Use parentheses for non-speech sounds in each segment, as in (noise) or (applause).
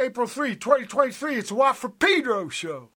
April 3, 2023. It's a Watt from Pedro show.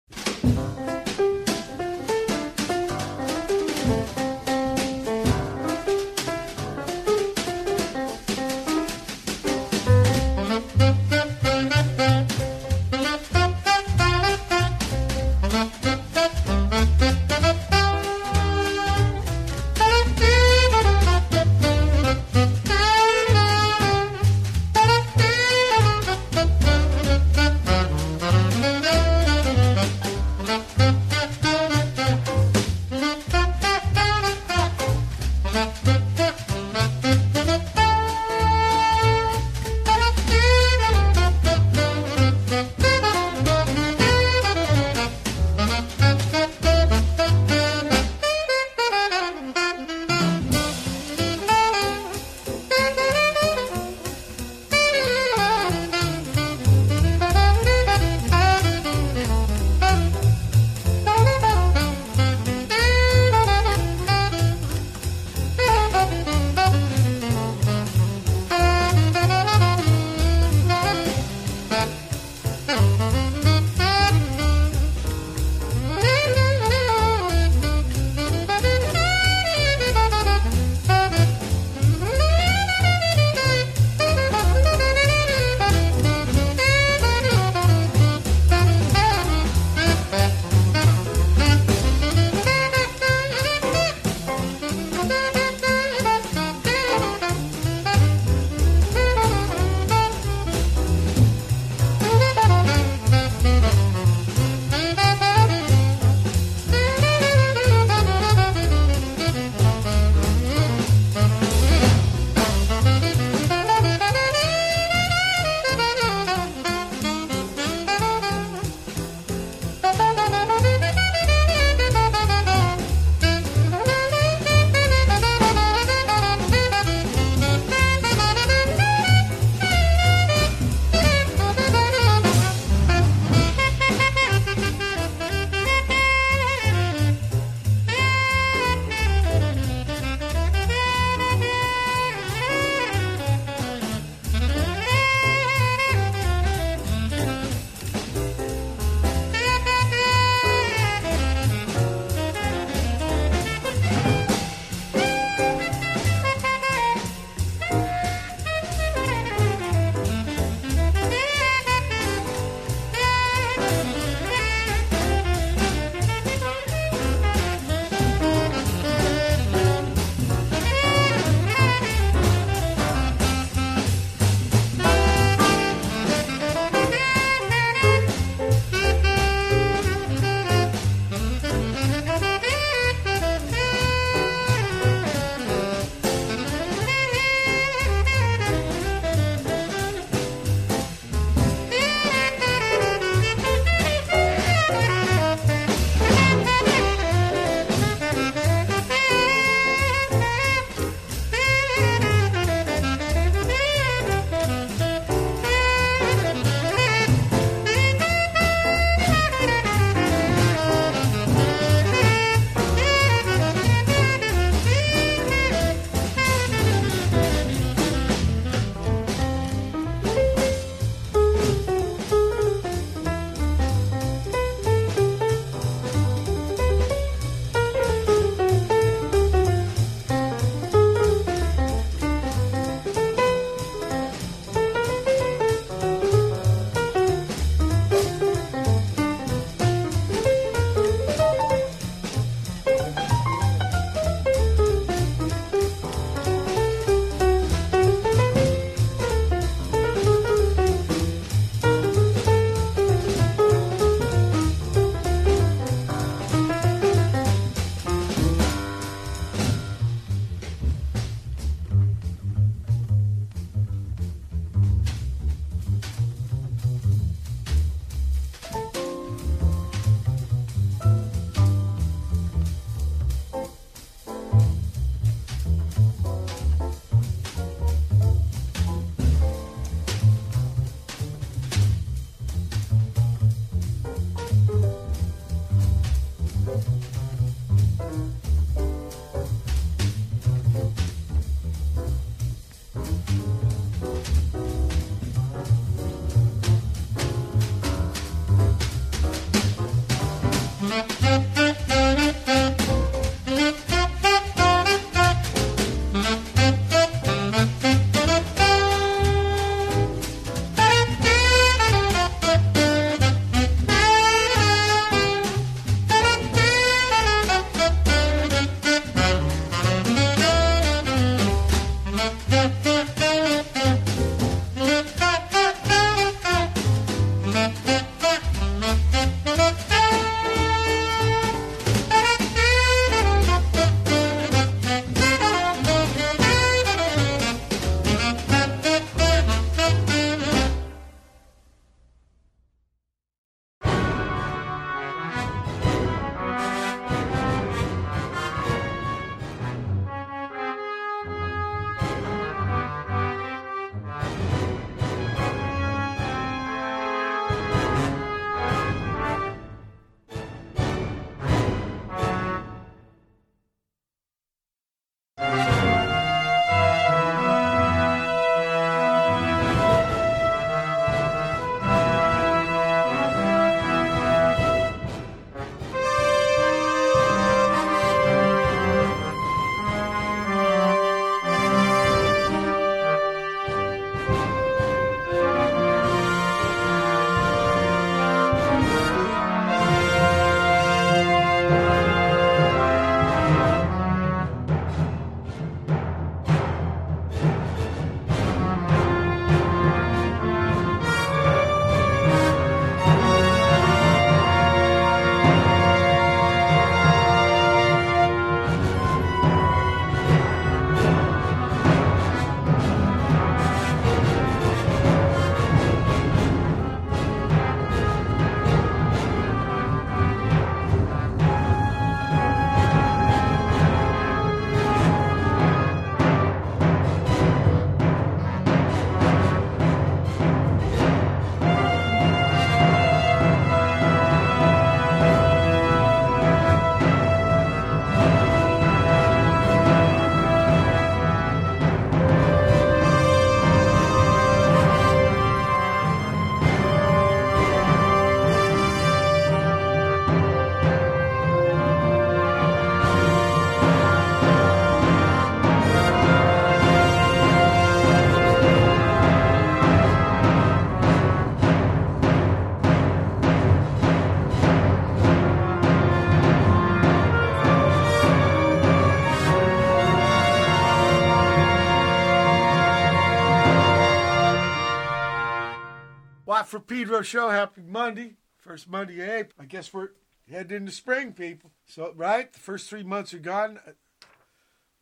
From Pedro show. Happy Monday. First Monday of April. I guess we're heading into spring, people. So, right? The first three months are gone.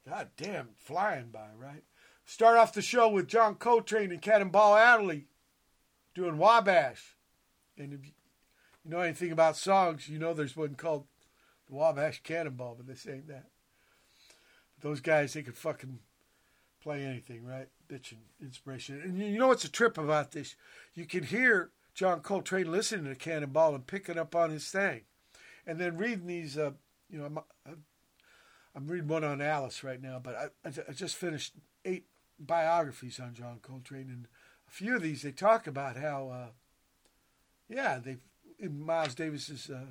God damn, flying by, right? Start off the show with John Coltrane and Cannonball Adderley doing Wabash. And if you know anything about songs, you know there's one called the Wabash Cannonball, but this ain't that. Those guys, they could fucking play anything, right? Bitching inspiration. And you know what's a trip about this? You can hear John Coltrane listening to Cannonball and picking up on his thing. And then reading these, uh, you know, I'm, I'm reading one on Alice right now, but I, I just finished eight biographies on John Coltrane, and a few of these they talk about how, uh, yeah, they in Miles Davis's uh,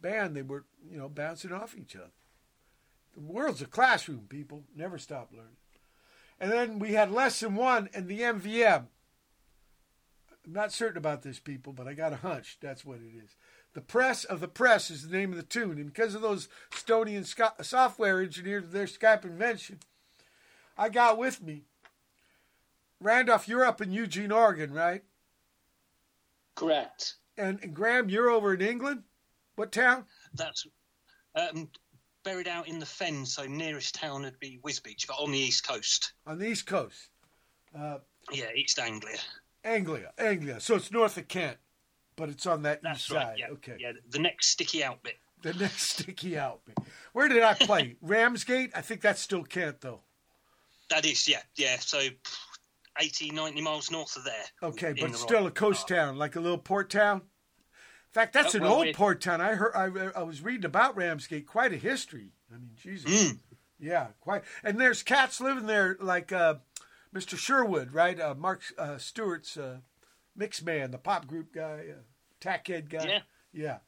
band they were you know bouncing off each other. The world's a classroom, people. Never stop learning. And then we had Less Than One and the MVM. I'm not certain about this, people, but I got a hunch that's what it is. The Press of the Press is the name of the tune. And because of those Estonian software engineers, their Skype invention, I got with me Randolph, you're up in Eugene, Oregon, right? Correct. And, and Graham, you're over in England. What town? That's um, buried out in the fen, so nearest town would be Wisbech, but on the east coast. On the east coast. Uh, yeah, East Anglia. Anglia, Anglia. So it's north of Kent, but it's on that That's east right, side. Yeah, okay. Yeah, the next sticky out bit. The next sticky out bit. Where did I play? (laughs) Ramsgate? I think that's still Kent, though. That is, yeah, yeah. So 80, 90 miles north of there. Okay, but still a coast part. town, like a little port town. In fact, that's uh, an well, old port town. I heard. I, I was reading about Ramsgate. Quite a history. I mean, Jesus. Mm. Yeah, quite. And there's cats living there, like uh, Mr. Sherwood, right? Uh, Mark uh, Stewart's uh, mix man, the pop group guy, uh, Tackhead guy. Yeah. Yeah.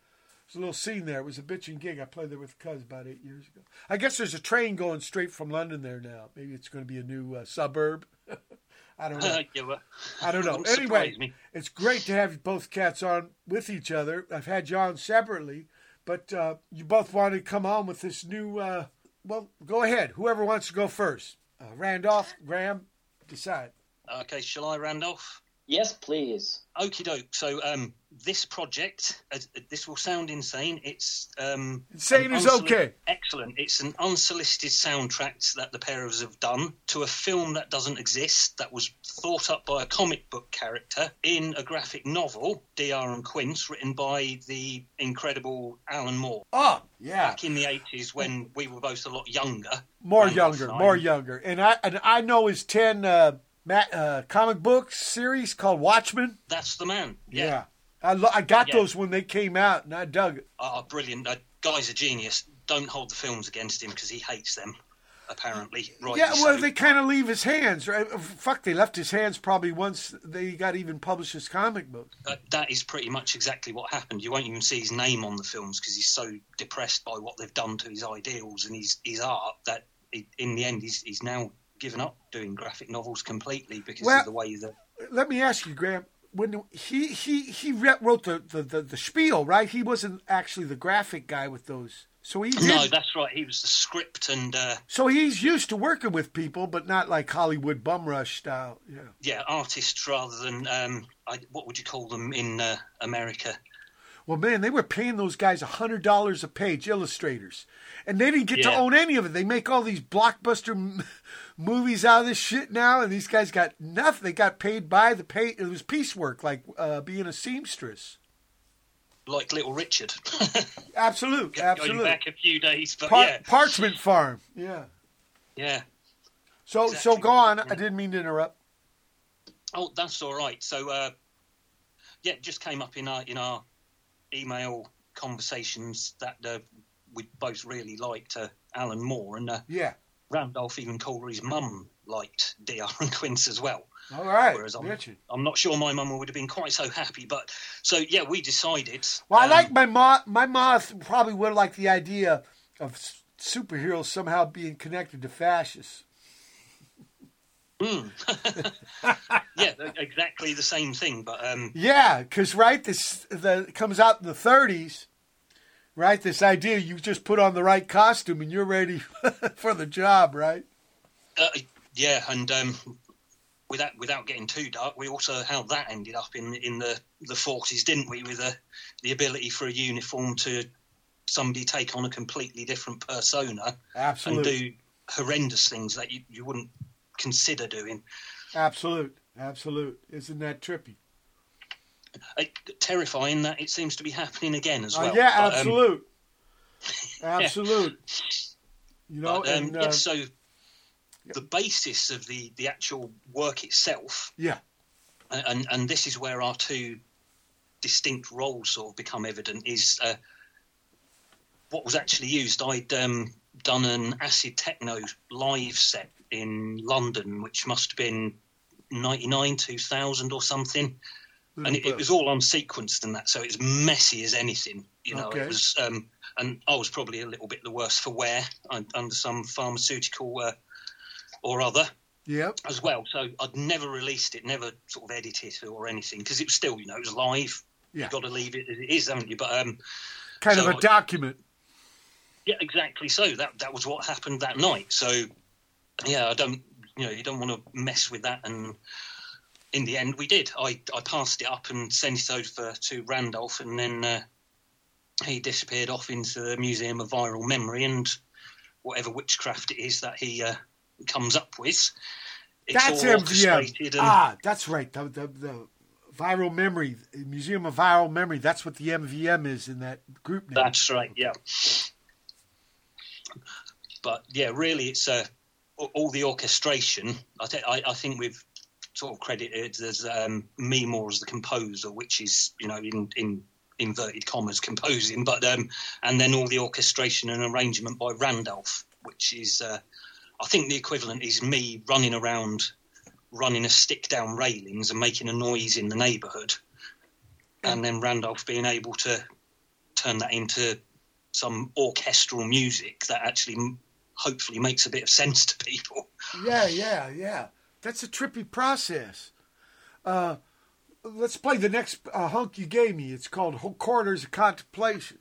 There's a little scene there. It was a bitching gig. I played there with Cuz about eight years ago. I guess there's a train going straight from London there now. Maybe it's going to be a new uh, suburb. (laughs) I don't know. (laughs) yeah, well, I don't know. Anyway, me. it's great to have both cats on with each other. I've had you on separately, but uh, you both wanted to come on with this new. Uh, well, go ahead. Whoever wants to go first. Uh, Randolph, Graham, decide. Okay, shall I, Randolph? Yes, please. Okie doke. So um, this project, uh, this will sound insane. It's um, insane is okay. Excellent. It's an unsolicited soundtrack that the pair of us have done to a film that doesn't exist. That was thought up by a comic book character in a graphic novel, D.R. and Quinch, written by the incredible Alan Moore. Oh, yeah. Back in the eighties when we were both a lot younger. More younger, more younger, and I and I know his ten. Uh, Matt, uh, comic book series called Watchmen. That's the man. Yeah. yeah. I, lo- I got yeah. those when they came out, and I dug it. Oh, brilliant! Uh, guy's a genius. Don't hold the films against him because he hates them. Apparently, right? Yeah, well, so. they kind of leave his hands. Right? Fuck, they left his hands probably once they got even published his comic book. Uh, that is pretty much exactly what happened. You won't even see his name on the films because he's so depressed by what they've done to his ideals and his his art that in the end he's he's now given up doing graphic novels completely because well, of the way that. Let me ask you, Graham. When he he he wrote the, the, the, the spiel, right? He wasn't actually the graphic guy with those. So he did... no, that's right. He was the script and. Uh, so he's used to working with people, but not like Hollywood bum rush style. Yeah. Yeah, artists rather than um, I, what would you call them in uh, America? Well, man, they were paying those guys a hundred dollars a page, illustrators, and they didn't get yeah. to own any of it. They make all these blockbuster movies out of this shit now, and these guys got nothing. They got paid by the pay. It was piecework, like uh, being a seamstress, like Little Richard. absolute, (laughs) absolute. Going back a few days, but Par- yeah, Parchment Farm. Yeah, yeah. So, exactly. so go on. I didn't mean to interrupt. Oh, that's all right. So, uh, yeah, it just came up in our in our email conversations that uh, we both really liked uh, Alan Moore, and uh, yeah, Randolph even his mum liked D.R. and Quinch as well. All right. Whereas I'm, I'm not sure my mum would have been quite so happy, but so yeah, we decided. Well, um, I like my mom. My mom probably would like the idea of superheroes somehow being connected to fascists. Mm. (laughs) yeah, exactly the same thing. But um, yeah, because right, this the comes out in the 30s. Right, this idea you just put on the right costume and you're ready (laughs) for the job, right? Uh, yeah, and um, without without getting too dark, we also how that ended up in in the the forties, didn't we? With the the ability for a uniform to somebody take on a completely different persona Absolute. and do horrendous things that you, you wouldn't consider doing. Absolute. Absolute. Isn't that trippy? It, terrifying that it seems to be happening again as Uh, well. yeah, But, um, absolute. (laughs) Absolute. You know, But, um, and, uh, yeah, so the basis of the, the actual work itself, yeah. and, and this is where our two distinct roles sort of become evident, is uh, what was actually used. I'd um, done an acid techno live set in London, which must have been 99, 2000 or something. And it, it was all unsequenced and that, so it's messy as anything. You know, Okay. it was, um, and I was probably a little bit the worse for wear under some pharmaceutical uh, or other Yeah. as well. So I'd never released it, never sort of edited it or anything because it was still, you know, it was live. Yeah. You've got to leave it as it is, haven't you? But um, Kind So- of a document. yeah, exactly. So that that was what happened that night. So yeah, I don't, you know, you don't want to mess with that. And in the end, we did. I I passed it up and sent it over to Randolph, and then uh, he disappeared off into the Museum of Viral Memory and whatever witchcraft it is that he uh, comes up with. It's That's all MVM. orchestrated and Ah, that's right. The, the, the viral memory, Museum of Viral Memory. That's what the MVM is in that group name. That's right, yeah. But yeah, really, it's uh, all the orchestration. I, th- I, I think we've sort of credited as um, me more as the composer, which is you know in in inverted commas composing, but um, and then all the orchestration and arrangement by Randolph, which is uh, I think the equivalent is me running around, running a stick down railings and making a noise in the neighbourhood, and then Randolph being able to turn that into some orchestral music that actually hopefully makes a bit of sense to people. Yeah, yeah, yeah. That's a trippy process. Uh, let's play the next uh, hunk you gave me. It's called Corridors of Contemplation.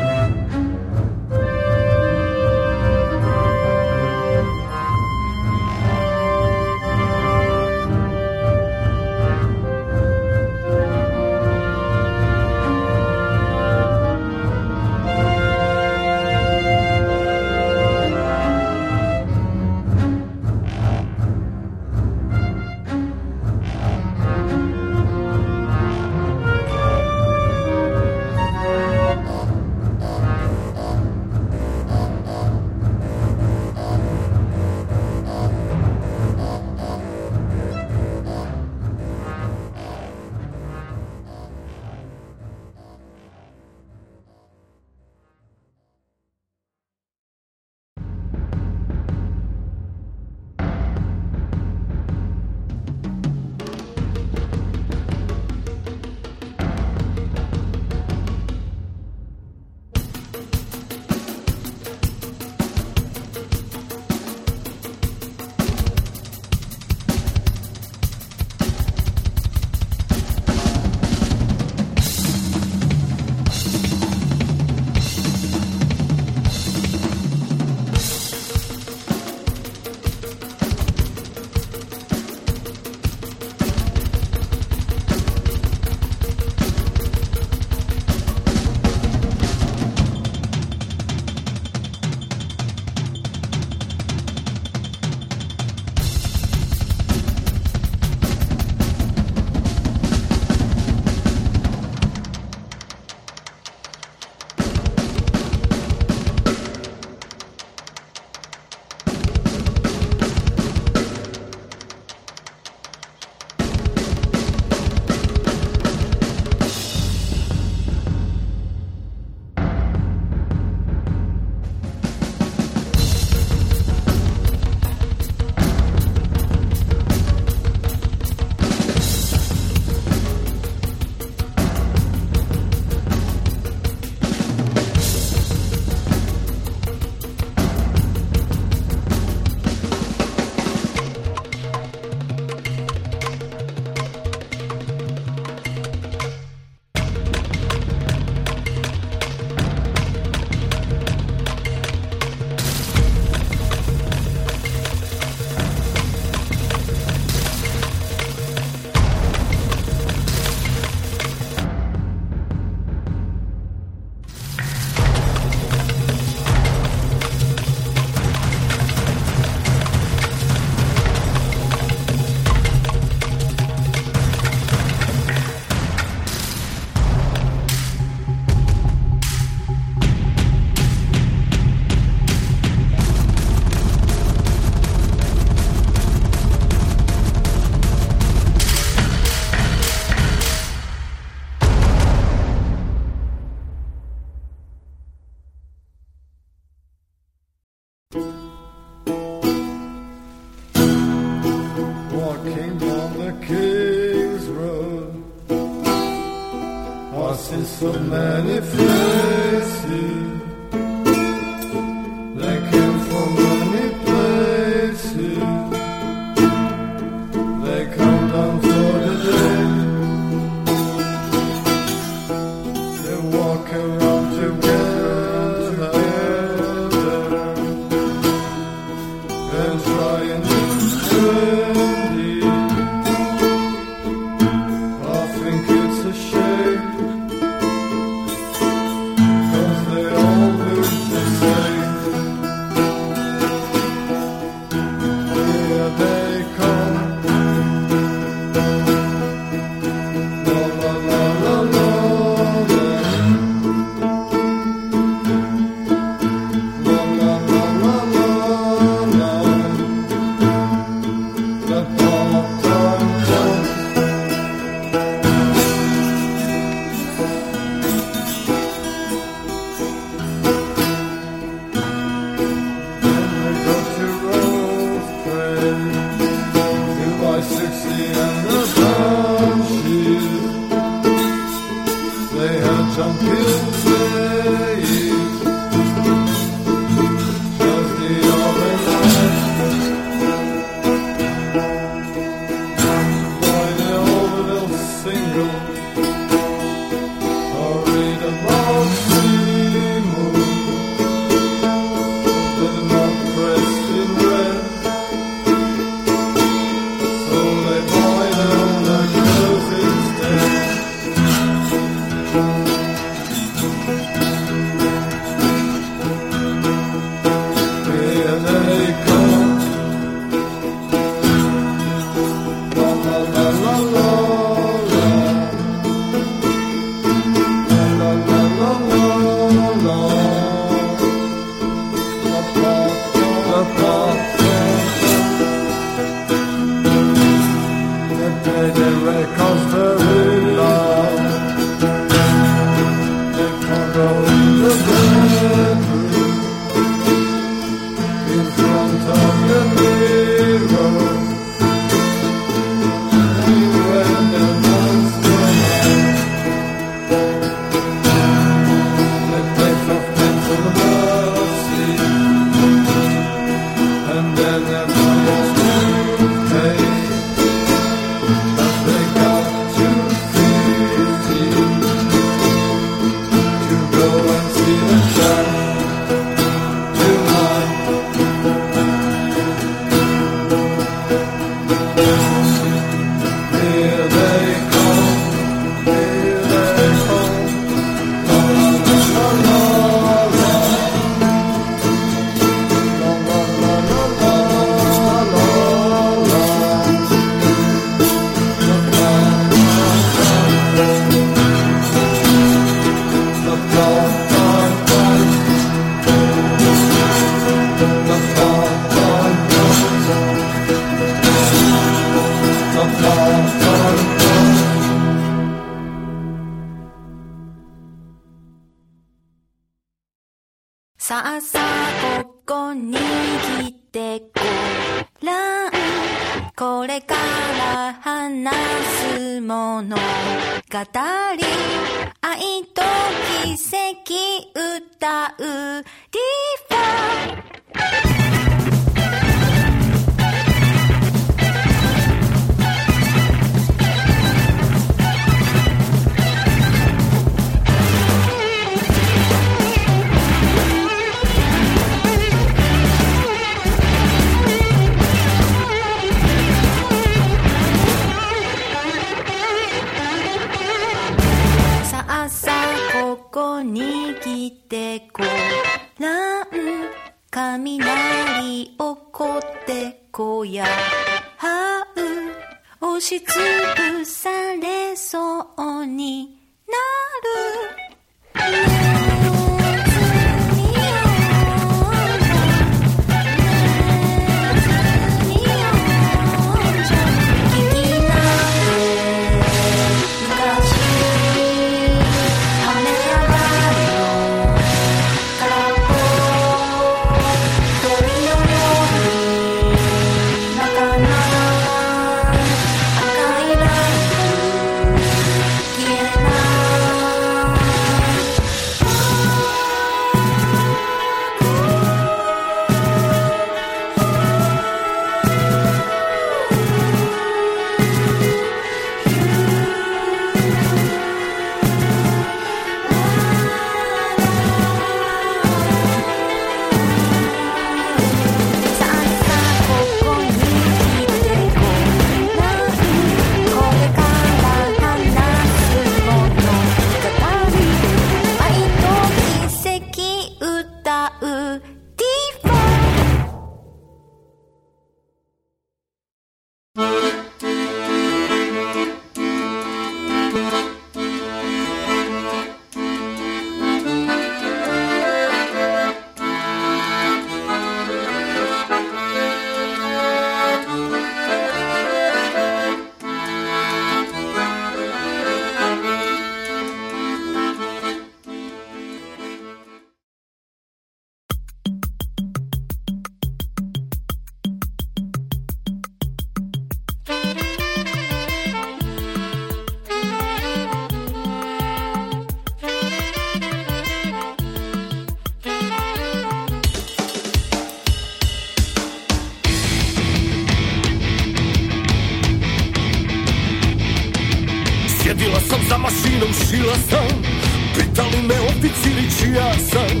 oficiri čija sam.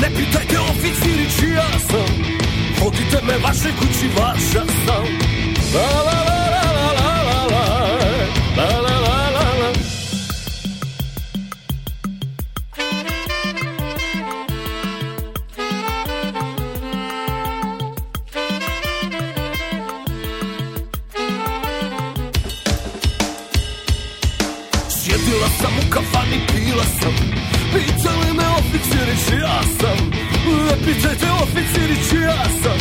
Ne pitajte oficiri čija sam. Vodite me vaše kući, vaša sam. La la la. oficirić ja sam Ne pitajte oficirić ja sam.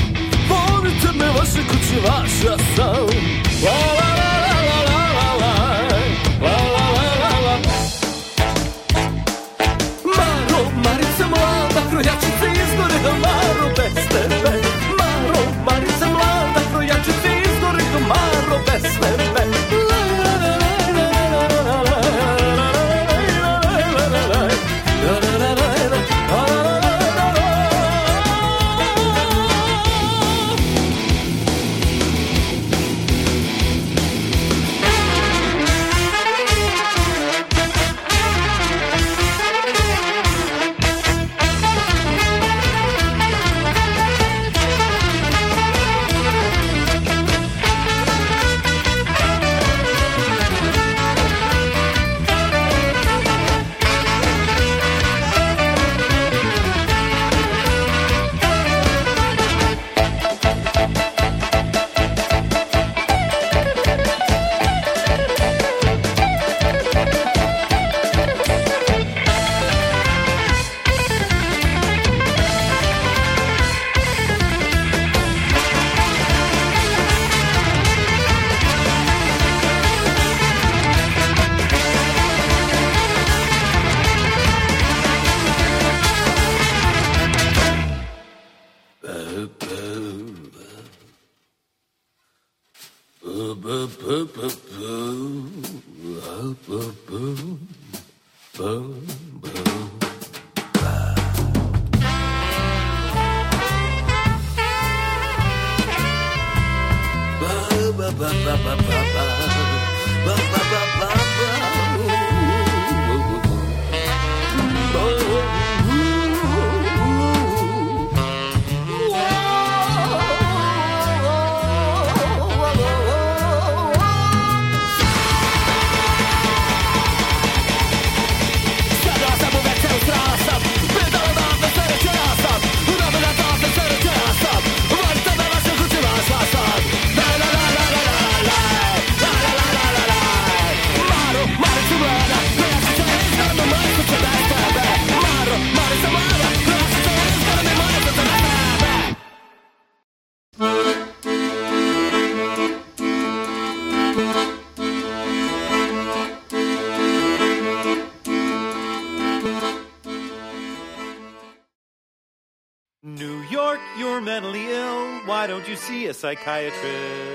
Volite me vaše kuće vaša sam. La la psychiatrist.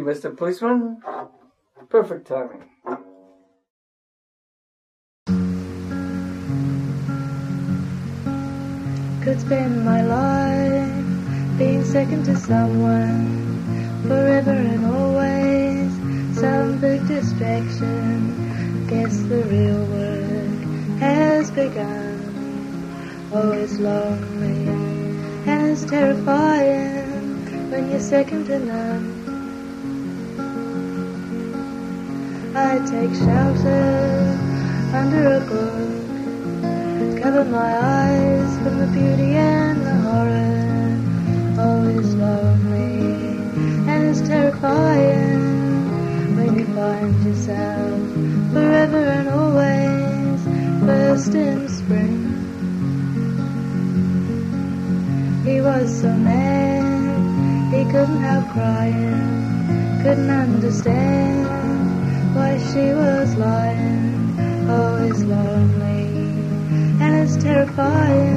You, Mr. Policeman. Perfect timing. could spend my life being second to someone forever and always some big distraction guess the real work has begun oh it's lonely and it's terrifying when you're second to none I take shelter under a book cover my eyes from the beauty and the horror. Oh, it's lonely and it's terrifying when you find yourself forever and always first in spring. He was so mad he couldn't help crying, couldn't understand she was lying. It's lonely and it's terrifying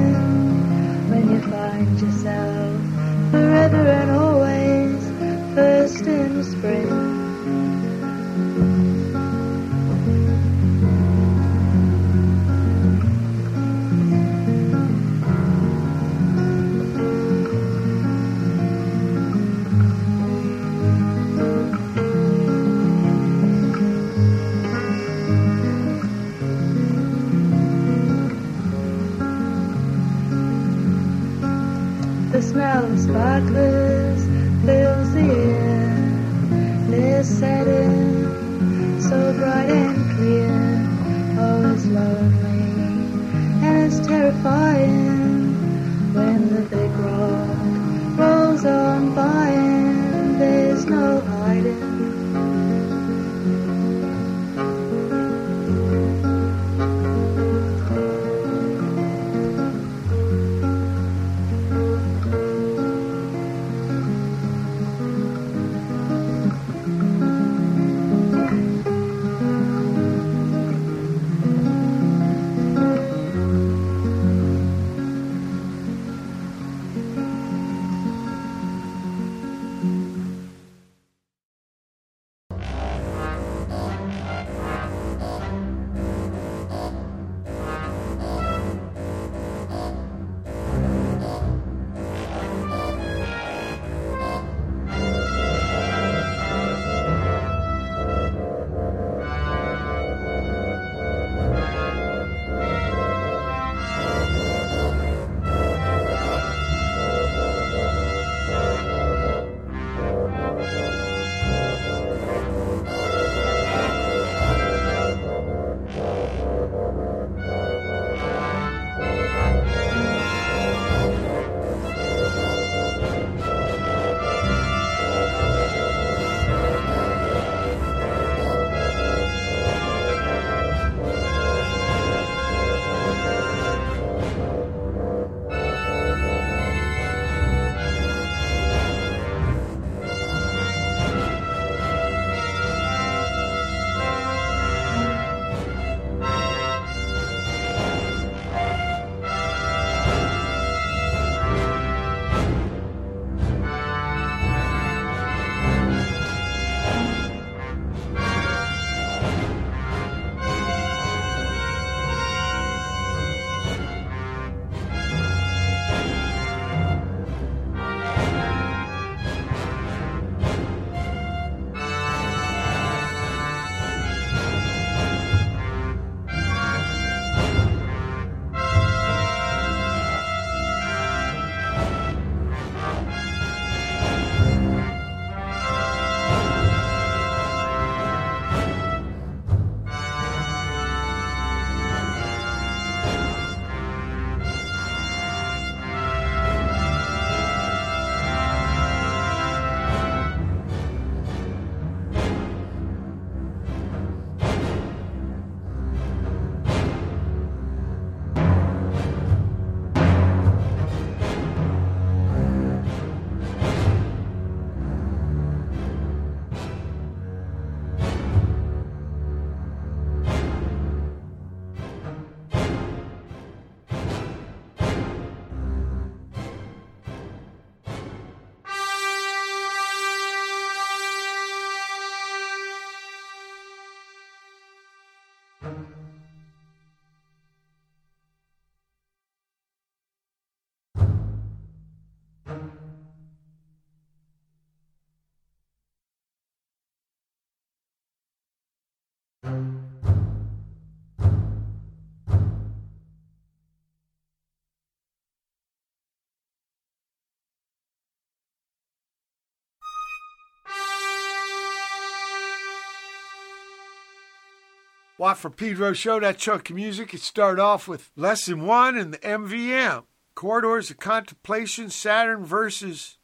Watt from Pedro show, that chunk of music. It started off with Less Than One and the MVM. Corridors of Contemplation, Saturn versus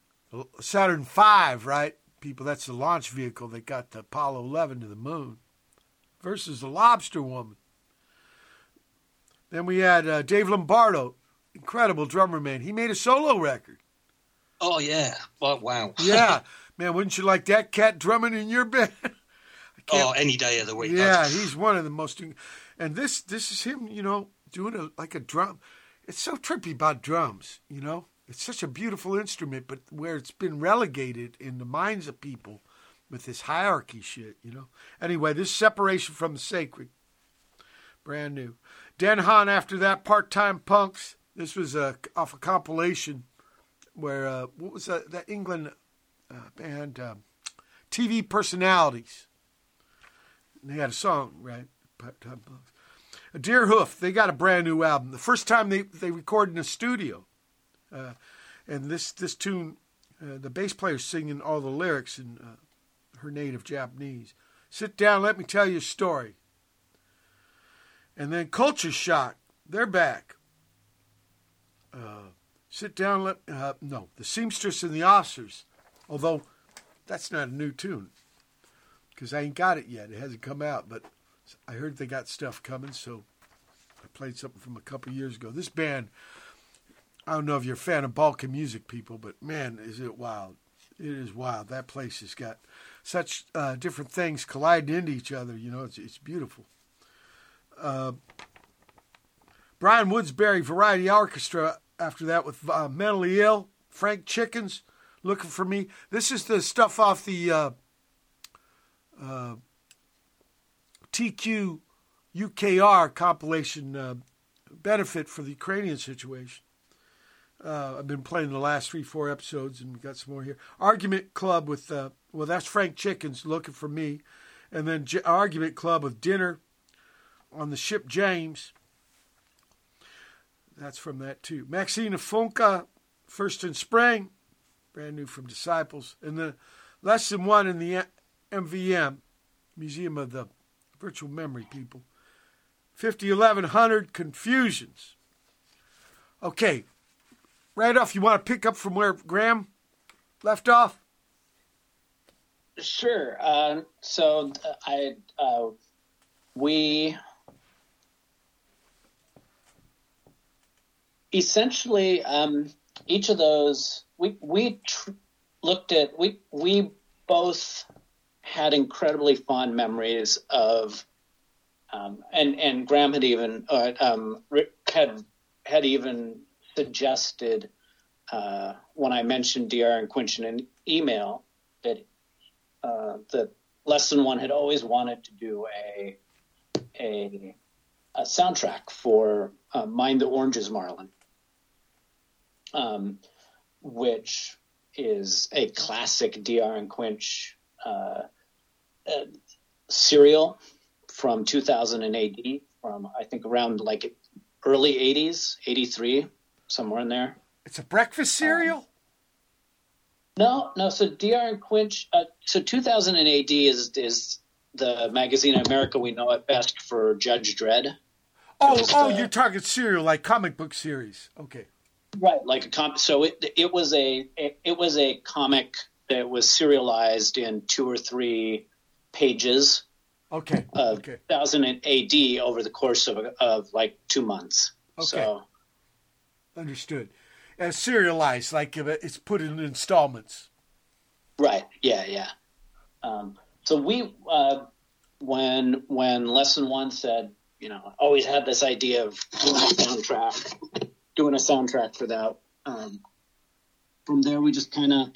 Saturn 5, right? People, that's the launch vehicle that got the Apollo 11 to the moon. Versus the Lobster Woman. Then we had uh, Dave Lombardo, incredible drummer man. He made a solo record. Oh yeah. Well, wow. Yeah, (laughs) man, wouldn't you like that cat drumming in your band? (laughs) Oh, any day of the week. yeah, he's one of the most. And this this is him, you know, doing a like a drum. It's so trippy about drums, you know. It's such a beautiful instrument, but where it's been relegated in the minds of people with this hierarchy shit, you know. Anyway, this separation from the sacred, brand new. De Haan after that, part time punks. This was a off a compilation where uh, what was that, that England uh, band um, TV personalities. They had a song, right? A Deerhoof, they got a brand new album. The first time they, they recorded in a studio. Uh, and this, this tune, uh, the bass player's singing all the lyrics in uh, her native Japanese. Sit down, let me tell you a story. And then Kultur Shock, they're back. Uh, sit down, let uh, no, the seamstress and the officers. Although that's not a new tune because I ain't got it yet. It hasn't come out, but I heard they got stuff coming, so I played something from a couple years ago. This band, I don't know if you're a fan of Balkan music, people, but man, is it wild! It is wild. That place has got such uh, different things colliding into each other. You know, it's it's beautiful. Uh, Brian Woodbury Variety Orchestra. After that, with uh, Mentally Ill, Frank Chickens, looking for me. This is the stuff off the TQ UKR compilation uh, benefit for the Ukrainian situation. Uh, I've been playing the last three, four episodes, and we got some more here. Argument Club with, uh, well, that's Frank Chickens looking for me. And then J- Argument Club with Dinner on the ship James. That's from that too. Maxine Funke, First in Spring, brand new from Disciples. And the Less Than One in the MVM, Museum of the Virtual Memory People. 501100 Confusions. Okay, right off, you want to pick up from where Graham left off? Sure. Uh, so I uh, we essentially um, each of those we we tr- looked at we we both had incredibly fond memories of um, and and Graham had even uh, um, had had even suggested uh, when I mentioned D.R. and Quinch in an email that uh, that Less Than One had always wanted to do a a, a soundtrack for uh, Mind the Oranges, Marlon, um, which is a classic D.R. and Quinch uh, uh, serial from 2000 AD, from I think around like early 80s, 83, somewhere in there. It's a breakfast cereal? No, no. So D.R. and Quinch. Uh, so 2000 AD is is the magazine America we know it best for Judge Dredd. Oh, was, oh, uh, you're talking cereal, like comic book series. Okay. Right, like a com. So it it was a it, it was a comic that was serialized in two or three pages Okay. of okay. 2000 AD over the course of of like two months. Okay. So Understood. As serialized, like if it's put in installments. Right. Yeah. Yeah. Um, so we, uh, when when Less Than One said, you know, always had this idea of doing a soundtrack, doing a soundtrack for that. Um, from there, we just kind of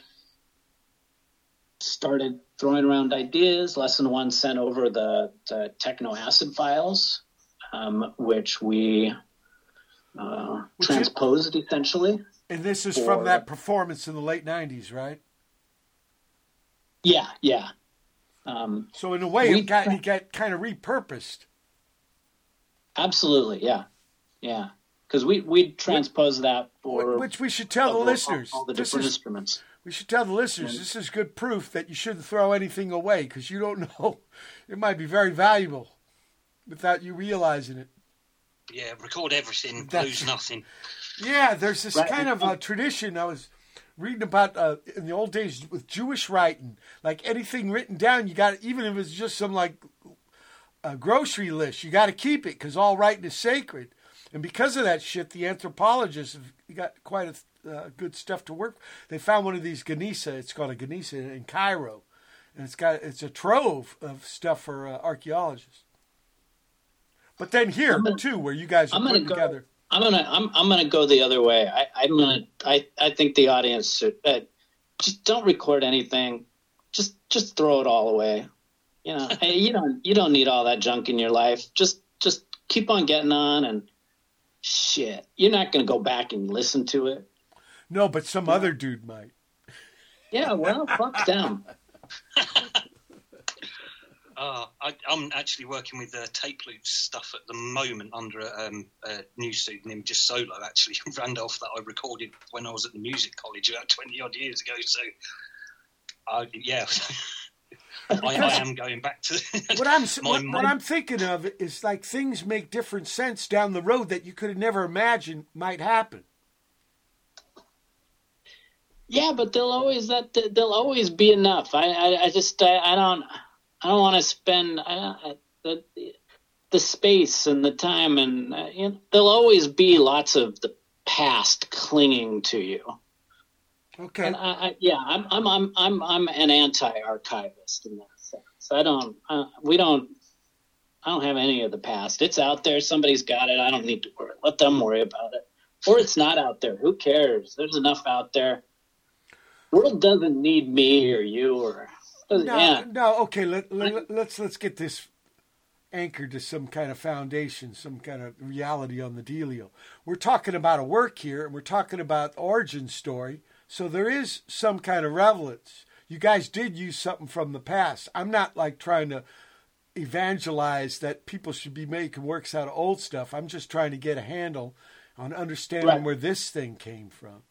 started throwing around ideas. Less Than One sent over the, the techno acid files, um, which we uh, Which transposed essentially. And this is Or- from that performance in the late 90s, right? Yeah. Yeah. Um, So in a way, We- it got, it got kind of repurposed. Absolutely, yeah, yeah. Because we we transpose that for Which we should tell the listeners. all, the different is- instruments. We should tell the listeners this is good proof that you shouldn't throw anything away because you don't (laughs) know. It might be very valuable. without you realizing it. Yeah, record everything, That's- lose nothing. (laughs) Yeah, there's this Right. kind of uh, tradition I was reading about uh, in the old days with Jewish writing. Like anything written down, you got even if it's just some like a grocery list, you got to keep it because all writing is sacred. And because of that shit, the anthropologists have got quite a uh, good stuff to work. They found one of these Geniza. It's called a Geniza in Cairo, and it's got it's a trove of stuff for uh, archaeologists. But then here gonna- too, where you guys are I'm putting go. together. I'm gonna I'm I'm gonna go the other way. I, I'm gonna I, I think the audience should uh, just don't record anything. Just just throw it all away. You know, hey, (laughs) you don't you don't need all that junk in your life. Just just keep on getting on and shit. You're not gonna go back and listen to it. No, but some other dude might. Yeah, well, fuck them. (laughs) Uh, I, I'm actually working with uh, tape loops stuff at the moment under a, um, a new pseudonym, just solo actually, (laughs) Randolph, that I recorded when I was at the music college about 20 odd years ago. So, uh, yeah, (laughs) I, I am going back to What I'm my, what, what I'm thinking of is like things make different sense down the road that you could have never imagined might happen. Yeah, but they'll always that there'll always be enough. I I, I just I, I don't I don't want to spend I, I, the the space and the time and uh, you know, there'll always be lots of the past clinging to you. Okay. And I, I yeah, I'm I'm I'm I'm I'm an anti-archivist in that sense. I don't uh, we don't I don't have any of the past. It's out there. Somebody's got it. I don't need to worry. Let them worry about it. Or it's not out there. Who cares? There's enough out there. World doesn't need me or you or doesn't- No, yeah. no. Okay, let, let, let's let's get this anchored to some kind of foundation, some kind of reality on the dealio. We're talking about a work here, and we're talking about origin story. So there is some kind of relevance. You guys did use something from the past. I'm not like trying to evangelize that people should be making works out of old stuff. I'm just trying to get a handle on understanding Right. where this thing came from.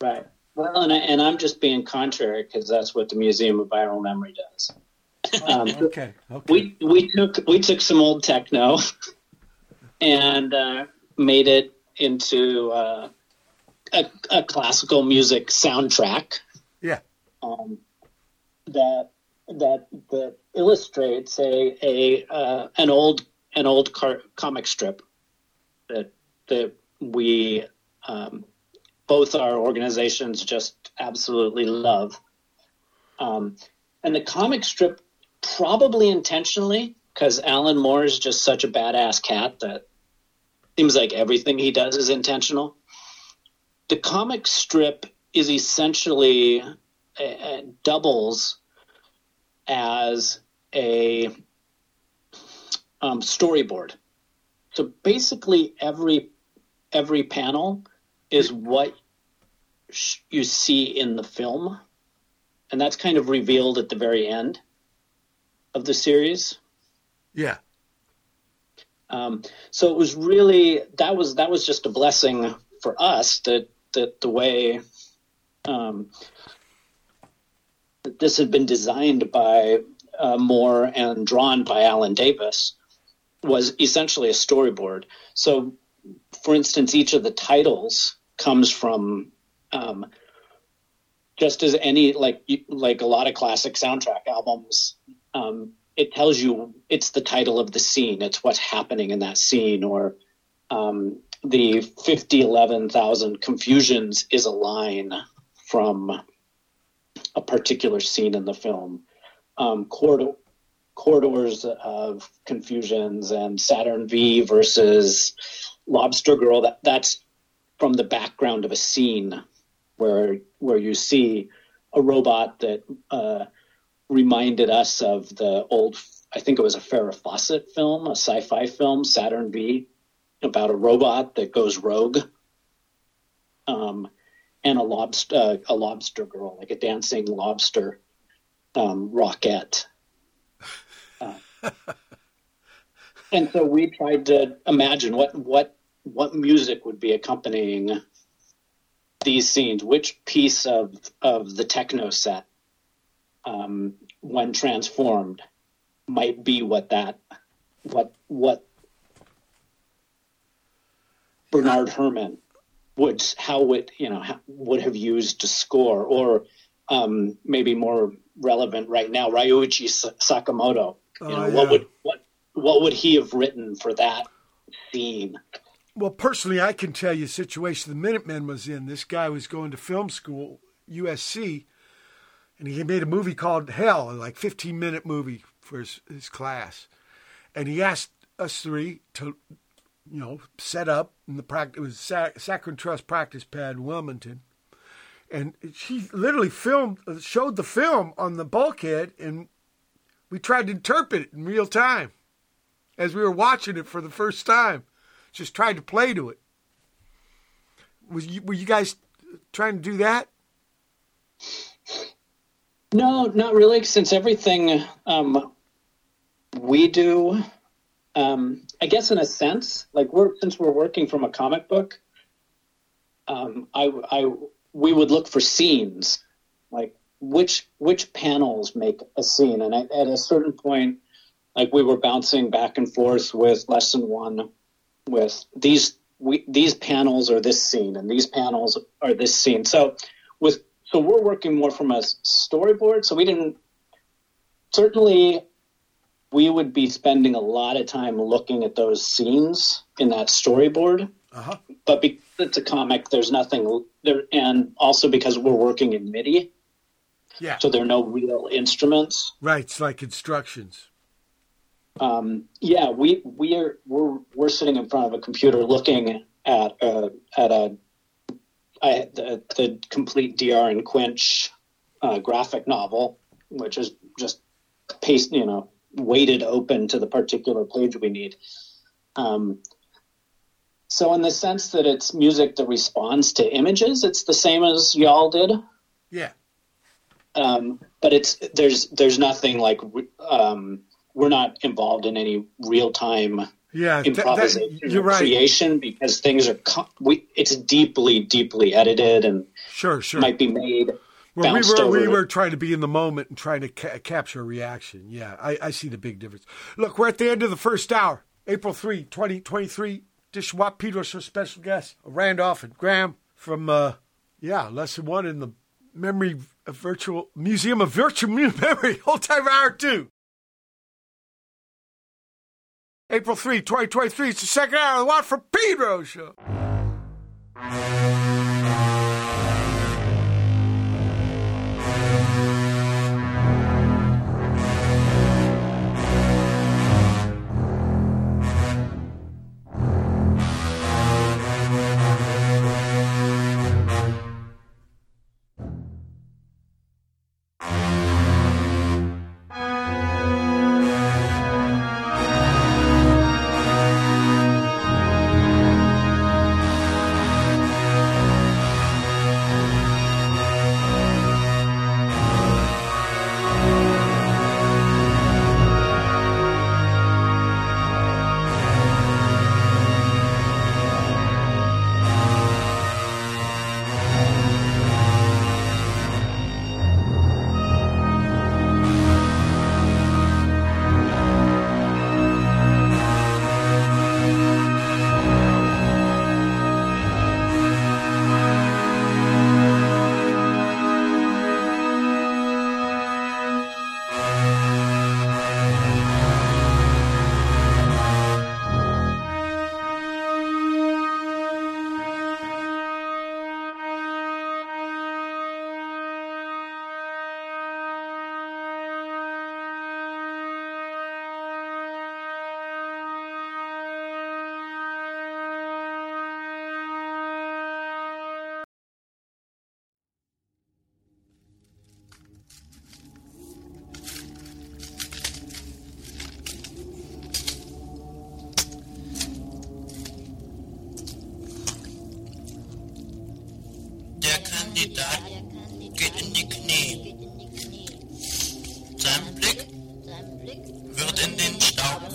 Right. Well, and, I, and I'm just being contrary because that's what the Museum of Viral Memory does. Um, Okay. Okay. we we took we took some old techno (laughs) and uh, made it into uh, a, a classical music soundtrack yeah. um, that that that illustrates a a uh, an old an old car- comic strip that that we um, both our organizations just absolutely love. Um, and the comic strip, probably intentionally, because Alan Moore is just such a badass cat that seems like everything he does is intentional. The comic strip is essentially uh, uh, doubles as a um, storyboard. So basically, every every panel is what sh- you see in the film, and that's kind of revealed at the very end of the series. Yeah. Um, so it was really that was that was just a blessing for us that that the way um, that this had been designed by uh, Moore and drawn by Alan Davis was essentially a storyboard. So, for instance, each of the titles comes from um, just as any like like a lot of classic soundtrack albums. Um, it tells you it's the title of the scene. It's what's happening in that scene, or um, the 50, 11,000 confusions is a line from a particular scene in the film. Um, corridor, corridors of confusions and Saturn V versus Lobster Girl. That that's from the background of a scene where where you see a robot that uh, reminded us of the old. I think it was a Farrah Fawcett film, a sci-fi film, Saturn V, about a robot that goes rogue. Um, and a lobster, uh, a lobster girl, like a dancing lobster um, rocket. Uh, (laughs) and so we tried to imagine what what what music would be accompanying these scenes. Which piece of of the techno set, um, when transformed, might be what that what what Bernard Herrmann would how would you know would have used to score, or um, maybe more relevant right now, Ryuichi Sakamoto. You know, Oh, what would what what would he have written for that scene? Well, personally, I can tell you a situation the Minutemen was in. This guy was going to film school, USC, and he made a movie called Hell, a like 15 minute movie for his, his class. And he asked us three to, you know, set up in the practice. It was Sac- Sacred Trust practice pad in Wilmington. And she literally filmed, showed the film on the bulkhead, and we tried to interpret it in real time as we were watching it for the first time just tried to play to it. Was you, were you guys trying to do that? No, not really. Since everything um, we do, um, I guess in a sense, like we're since we're working from a comic book, um, I, I we would look for scenes, like which which panels make a scene, and at a certain point, like we were bouncing back and forth with Less Than One, with these we these panels are this scene, and these panels are this scene. So with so we're working more from a storyboard. So we didn't certainly we would be spending a lot of time looking at those scenes in that storyboard. Uh-huh. But because it's a comic, there's nothing there, and also because we're working in MIDI, Yeah. so there are no real instruments. Right. It's like instructions. Um, yeah, we we are we're we're sitting in front of a computer looking at a at a I, the, the complete D.R. and Quinch uh, graphic novel, which is just paste you know weighted open to the particular page we need. Um, so in the sense that it's music that responds to images, it's the same as y'all did Yeah. um, but it's there's there's nothing like um, we're not involved in any real time Yeah. th- that- improvisation you're right. creation because things are co- we it's deeply deeply edited and Sure. Sure. might be made Well, we were we were trying to be in the moment and trying to ca- capture a reaction. Yeah, I, I see the big difference. Look, we're at the end of the first hour, April 3, 2023. Dishwap our special guest, Randolph and Graham from, uh, yeah, Less Than One in the Memory of Virtual Museum of Virtual (laughs) Memory, whole time hour two. April 3, 2023. It's the second hour of the Watt from Pedro show. würden den Staub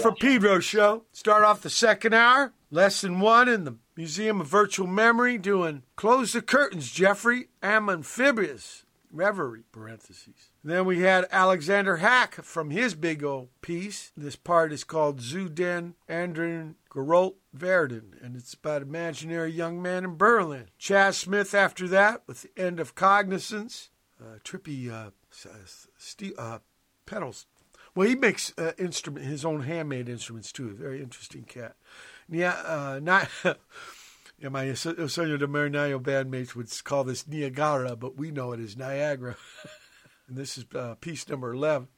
from Pedro show. Start off the second hour. Less Than One in the Museum of Virtual Memory doing Close the Curtains, Geoffrey Amphibious Reverie, parentheses. Then we had Alexander Hacke from his big old piece. This part is called Zu den anderen Gerollt Werden, and it's about an imaginary young man in Berlin. Chas Smith after that with the end of Cognizance. Uh, trippy uh, uh, uh, pedals. Well, he makes uh, instrument his own handmade instruments too. Very interesting cat. Yeah, uh, not. (laughs) Yeah, my Sonio de Marinayo bandmates would call this Niagara, but we know it as Niagara. (laughs) and this is uh, piece number 11.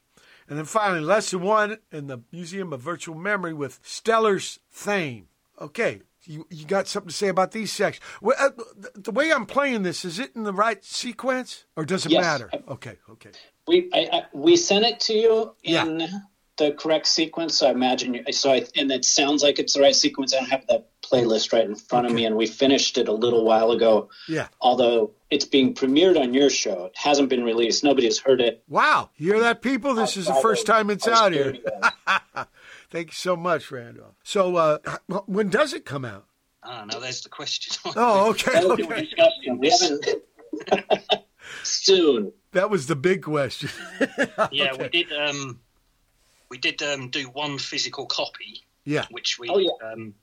And then finally, Less Than One in the Museum of Virtual Memory with Stellar's Theme. Okay, you, you got something to say about these sections. Well, uh, the- the way I'm playing this, is it in the right sequence? Or does it Yes. matter? Okay, okay. We I, I, we sent it to you Yeah. in the correct sequence. So I imagine you. So I and it sounds like it's the right sequence. I don't have the playlist right in front of me, and we finished it a little while ago. Yeah. Although it's being premiered on your show, it hasn't been released. Nobody has heard it. Wow, you hear that, people? This is the Outside first of time it's our out here. (laughs) Thank you so much, Randolph. So, uh, when does it come out? Ah, now there's the question. Oh, okay, That was the okay. We haven't. (laughs) (laughs) Soon. That was the big question. (laughs) yeah, Okay. we did. Um, we did um, do one physical copy, Yeah. which we Oh, yeah. um,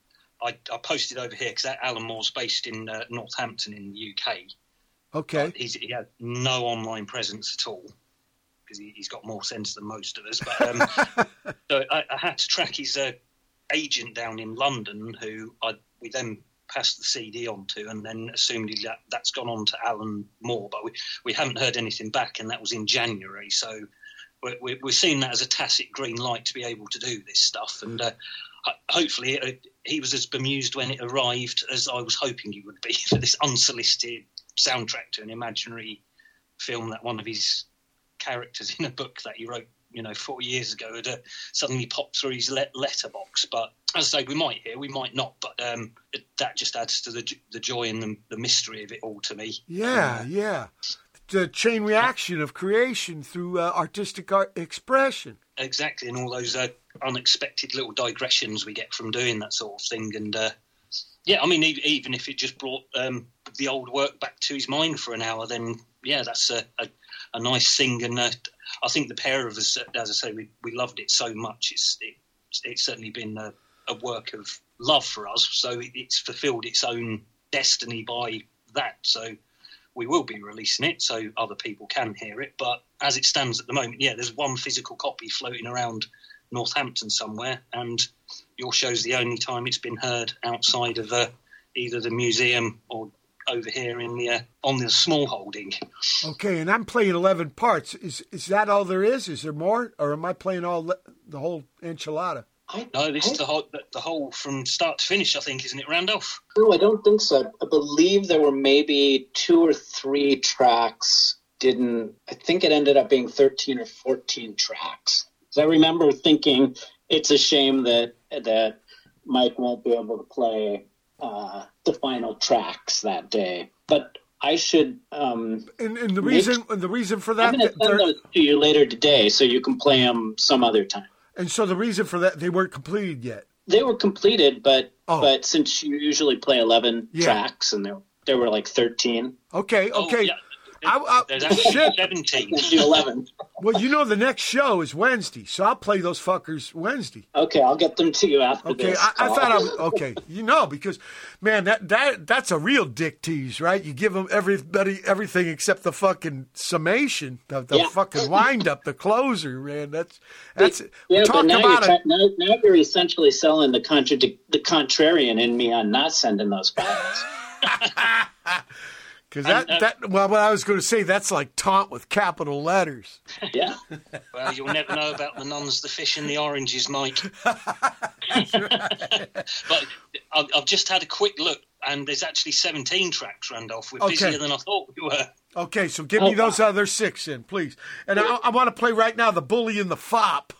I, I posted over here because Alan Moore's based in uh, Northampton in the UK. Okay. He's, he had no online presence at all because he, he's got more sense than most of us. But um, (laughs) so I, I had to track his uh, agent down in London, who I we then passed the CD on to, and then assumed that that's gone on to Alan Moore. But we, we haven't heard anything back, and that was in January. So we're, we're, seeing that as a tacit green light to be able to do this stuff, and. Uh, Hopefully, uh, he was as bemused when it arrived as I was hoping he would be (laughs) for this unsolicited soundtrack to an imaginary film that one of his characters in a book that he wrote, you know, four years ago had uh, suddenly popped through his let- letterbox. But as I say, we might hear, we might not. But um, it, that just adds to the the joy and the, the mystery of it all to me. Yeah, yeah. The chain reaction of creation through uh, artistic art expression. Exactly, and all those uh, unexpected little digressions we get from doing that sort of thing. And uh, yeah, I mean, even if it just brought um, the old work back to his mind for an hour, then yeah, that's a, a, a nice thing. And uh, I think the pair of us, as I say, we, we loved it so much. It's it, it's certainly been a, a work of love for us. So it, it's fulfilled its own destiny by that. So we will be releasing it so other people can hear it. But as it stands at the moment, yeah, there's one physical copy floating around Northampton somewhere, and your show's the only time it's been heard outside of uh, either the museum or over here in the uh, on the small holding. Okay, and I'm playing 11 parts. Is is that all there is? Is there more? Or am I playing all le- the whole enchilada? No, this is the whole the, the whole from start to finish. I think, isn't it, Randolph? No, I don't think so. I believe there were maybe two or three tracks. Didn't I think it ended up being thirteen or fourteen tracks? 'Cause I remember thinking it's a shame that that Mike won't be able to play uh, the final tracks that day. But I should. Um, And, and the Make- reason and the reason for that, I'm going to send those to you later today, so you can play them some other time. and so the reason for that, they weren't completed yet. They were completed, but Oh. but since you usually play eleven Yeah. tracks, and there there were like thirteen. Okay, Oh, okay. yeah. I- I- There's actually shit. seventeen. The eleven. Well, you know the next show is Wednesday, so I'll play those fuckers Wednesday. Okay, I'll get them to you after Okay, this. I, I oh. thought I was okay. You know, because man, that that that's a real dick tease, right? You give them everybody everything except the fucking summation, the, the Yeah. fucking wind up, the closer, man. That's that's Yeah, but talk now about you're, it. try- now, now you're essentially selling the contradic- the contrarian in me on not sending those files. (laughs) Because that, uh, that well, what I was going to say, that's like taunt with capital letters. (laughs) yeah, Well, you'll never know about the nuns, the fish, and the oranges, Mike. (laughs) but I've, I've just had a quick look, and there's actually 17 tracks, Randolph. We're Okay. busier than I thought we were. Okay, so give Oh, me those other six in, please. And I, I want to play right now the bully and the fop.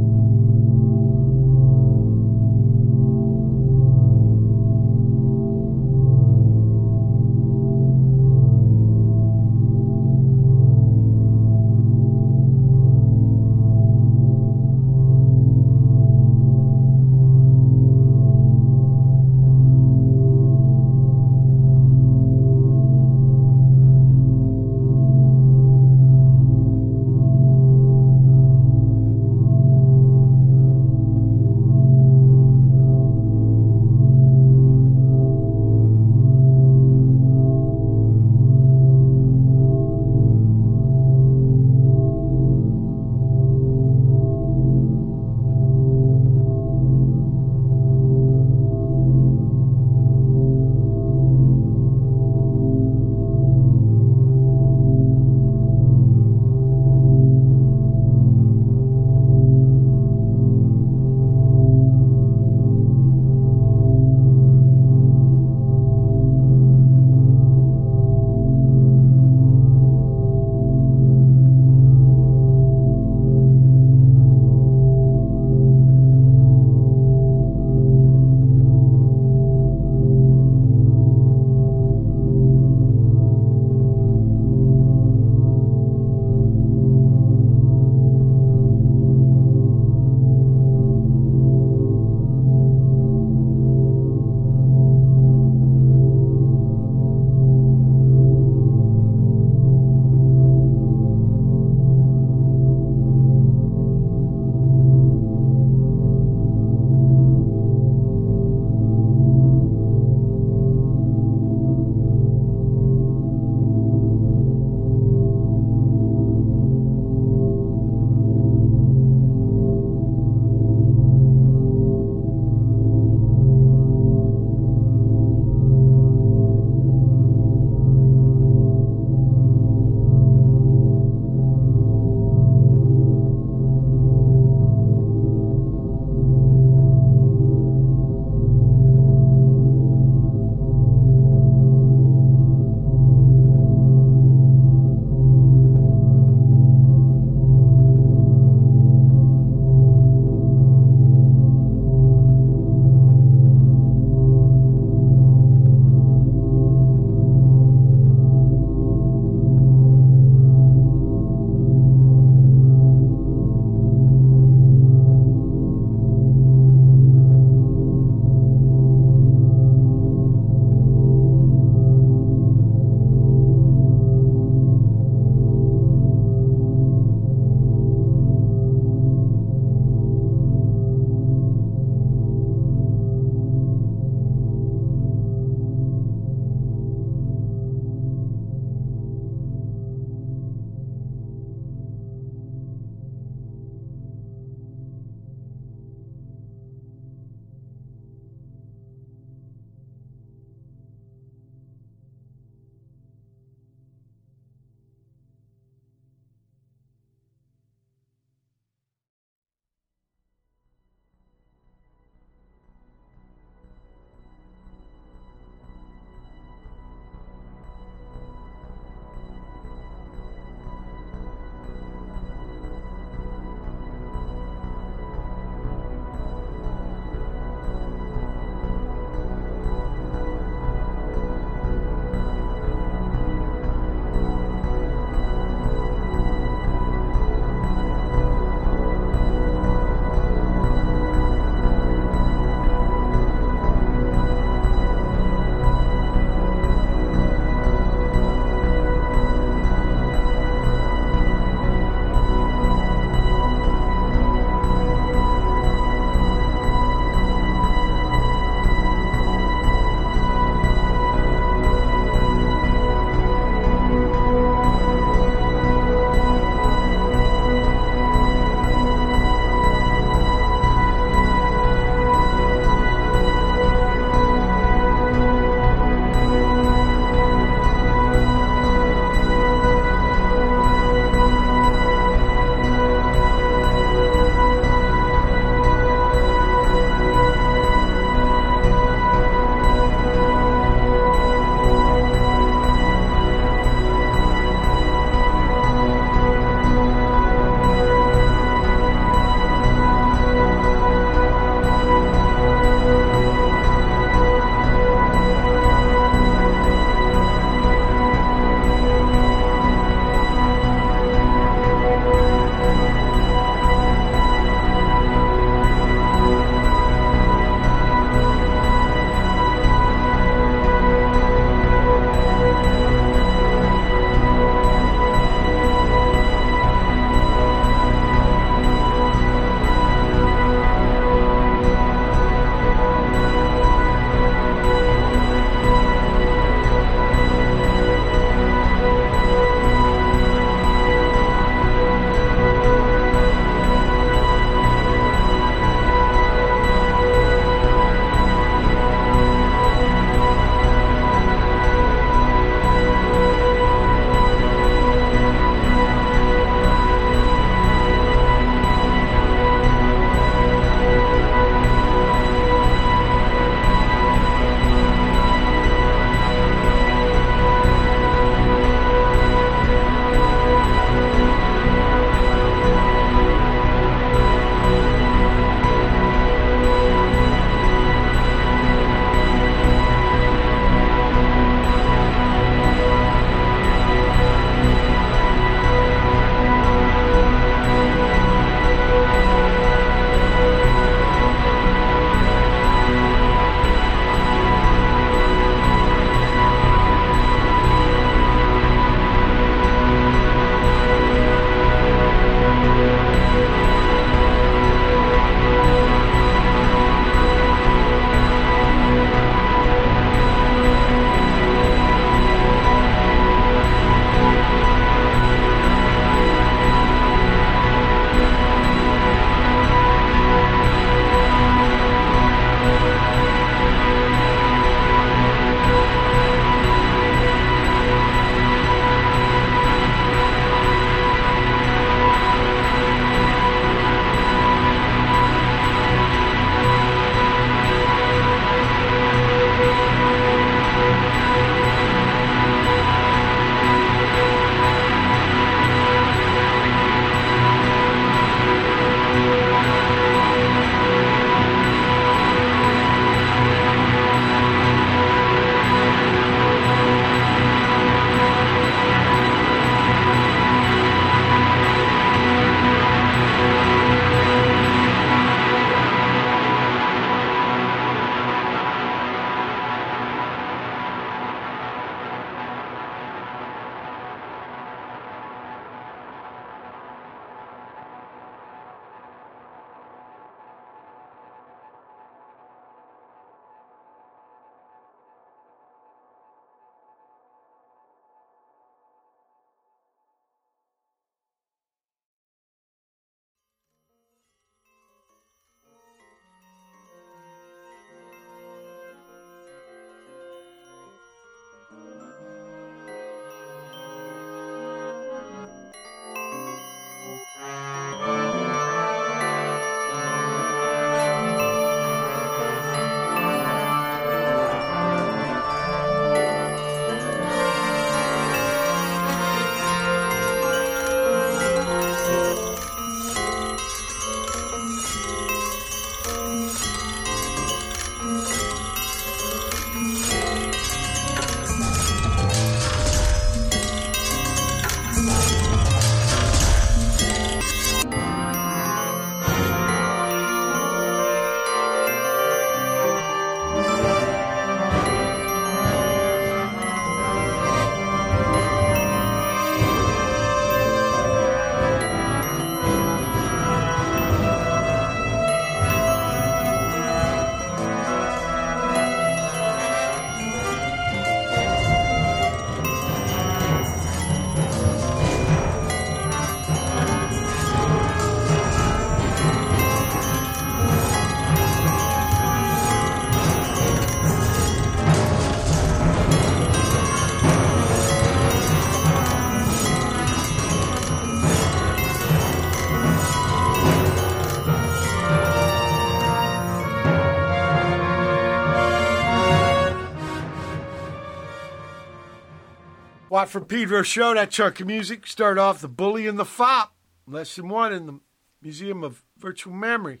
Watt from Pedro show, that chunk of music. Start off The Bully and the Fop, Less Than One in the Museum of Virtual Memory.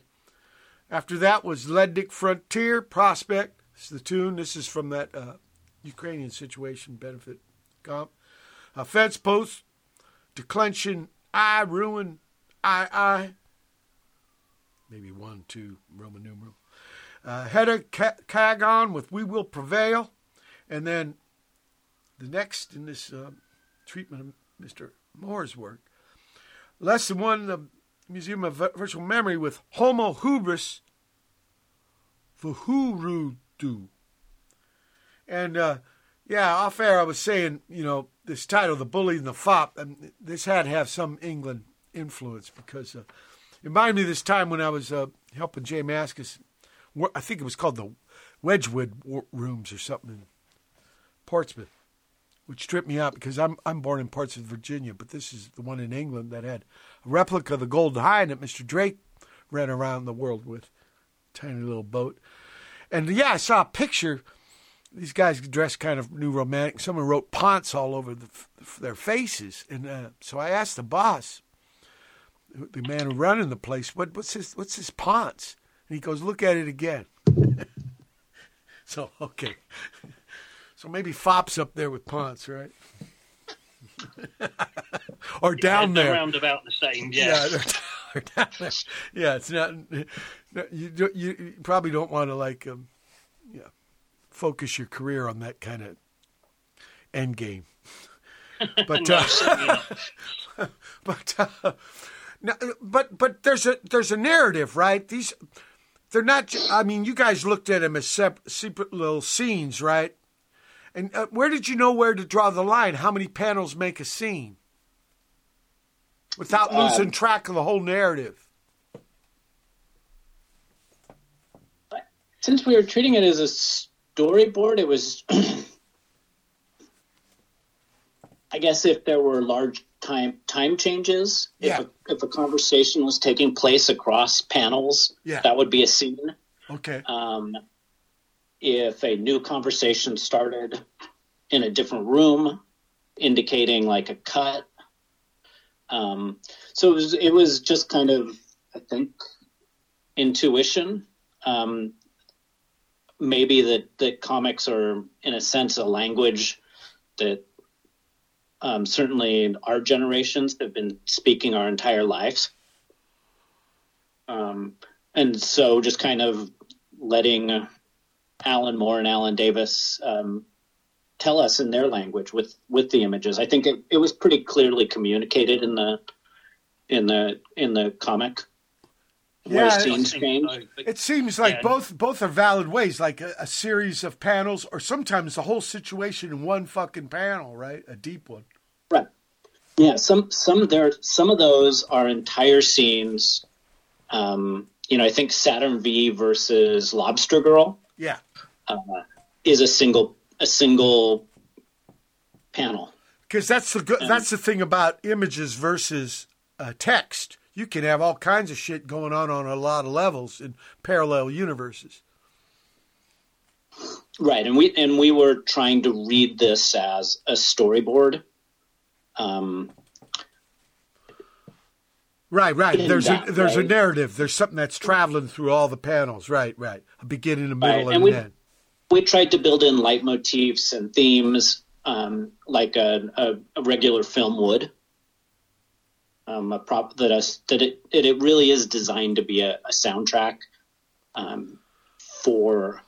After that was Lednik Frontier, Prospect. Is the tune. This is from that uh, Ukrainian situation benefit comp. Uh, Fencepost, Declension, I, Ruin, I, I. Maybe one, two, Roman numeral. Uh, Hendekagon with We Will Prevail. And then the next in this uh, treatment of Mr. Moore's work, Less Than One, the Museum of Virtual Memory with Homo Hubris Vuhruhduh. And uh, yeah, off air, I was saying, you know, this title, The Bully and the Fop, and this had to have some England influence because uh, it reminded me of this time when I was uh, helping J Mascis. I think it was called the Wedgwood Rooms or something in Portsmouth which tripped me out because I'm I'm born in parts of Virginia, but this is the one in England that had a replica of the Golden Hind that Mr. Drake ran around the world with, tiny little boat. And yeah, I saw a picture. These guys dressed kind of new romantic. Someone wrote Ponce all over the, their faces, and uh, so I asked the boss, the man running the place, what, what's this? What's this Ponce? And he goes, "Look at it again." (laughs) so okay. So maybe Fop's up there with Ponce, right? (laughs) or down yeah, there. Around about the same, yeah. Yeah, (laughs) down there. yeah it's not. You, you probably don't want to like, um, yeah, focus your career on that kind of end game. (laughs) But no, uh, but uh, no, but but there's a there's a narrative, right? These they're not. I mean, you guys looked at them as separate, separate little scenes, right? And uh, where did you know where to draw the line? How many panels make a scene? Without Um, losing track of the whole narrative. Since we were treating it as a storyboard, it was. (clears throat) I guess if there were large time time changes, Yeah. if a, if a conversation was taking place across panels, Yeah. that would be a scene. Okay. Um, if a new conversation started in a different room, indicating like a cut. Um, so it was, it was just kind of, I think, intuition. Um, maybe that, that comics are, in a sense, a language that um, certainly our generations have been speaking our entire lives. Um, and so just kind of letting Alan Moore and Alan Davis um, tell us in their language with with the images. I think it, it was pretty clearly communicated in the in the in the comic where Yeah, scenes change. It seems like Yeah. both both are valid ways, like a, a series of panels, or sometimes the whole situation in one fucking panel, right? A deep one. Right. Yeah. Some some there some of those are entire scenes. Um, you know, I think Saturn V versus Lobster Girl Yeah. Uh, is a single a single panel. Because that's the good, that's the thing about images versus uh, text. You can have all kinds of shit going on on a lot of levels in parallel universes. Right, and we and we were trying to read this as a storyboard. Um, Right, right. There's a that there's a narrative. There's something that's traveling through all the panels. Right, right. A beginning, a middle, Right, and, and an end. We tried to build in leitmotifs and themes um, like a, a, a regular film would. Um, a prop that us that it, it it really is designed to be a, a soundtrack um, for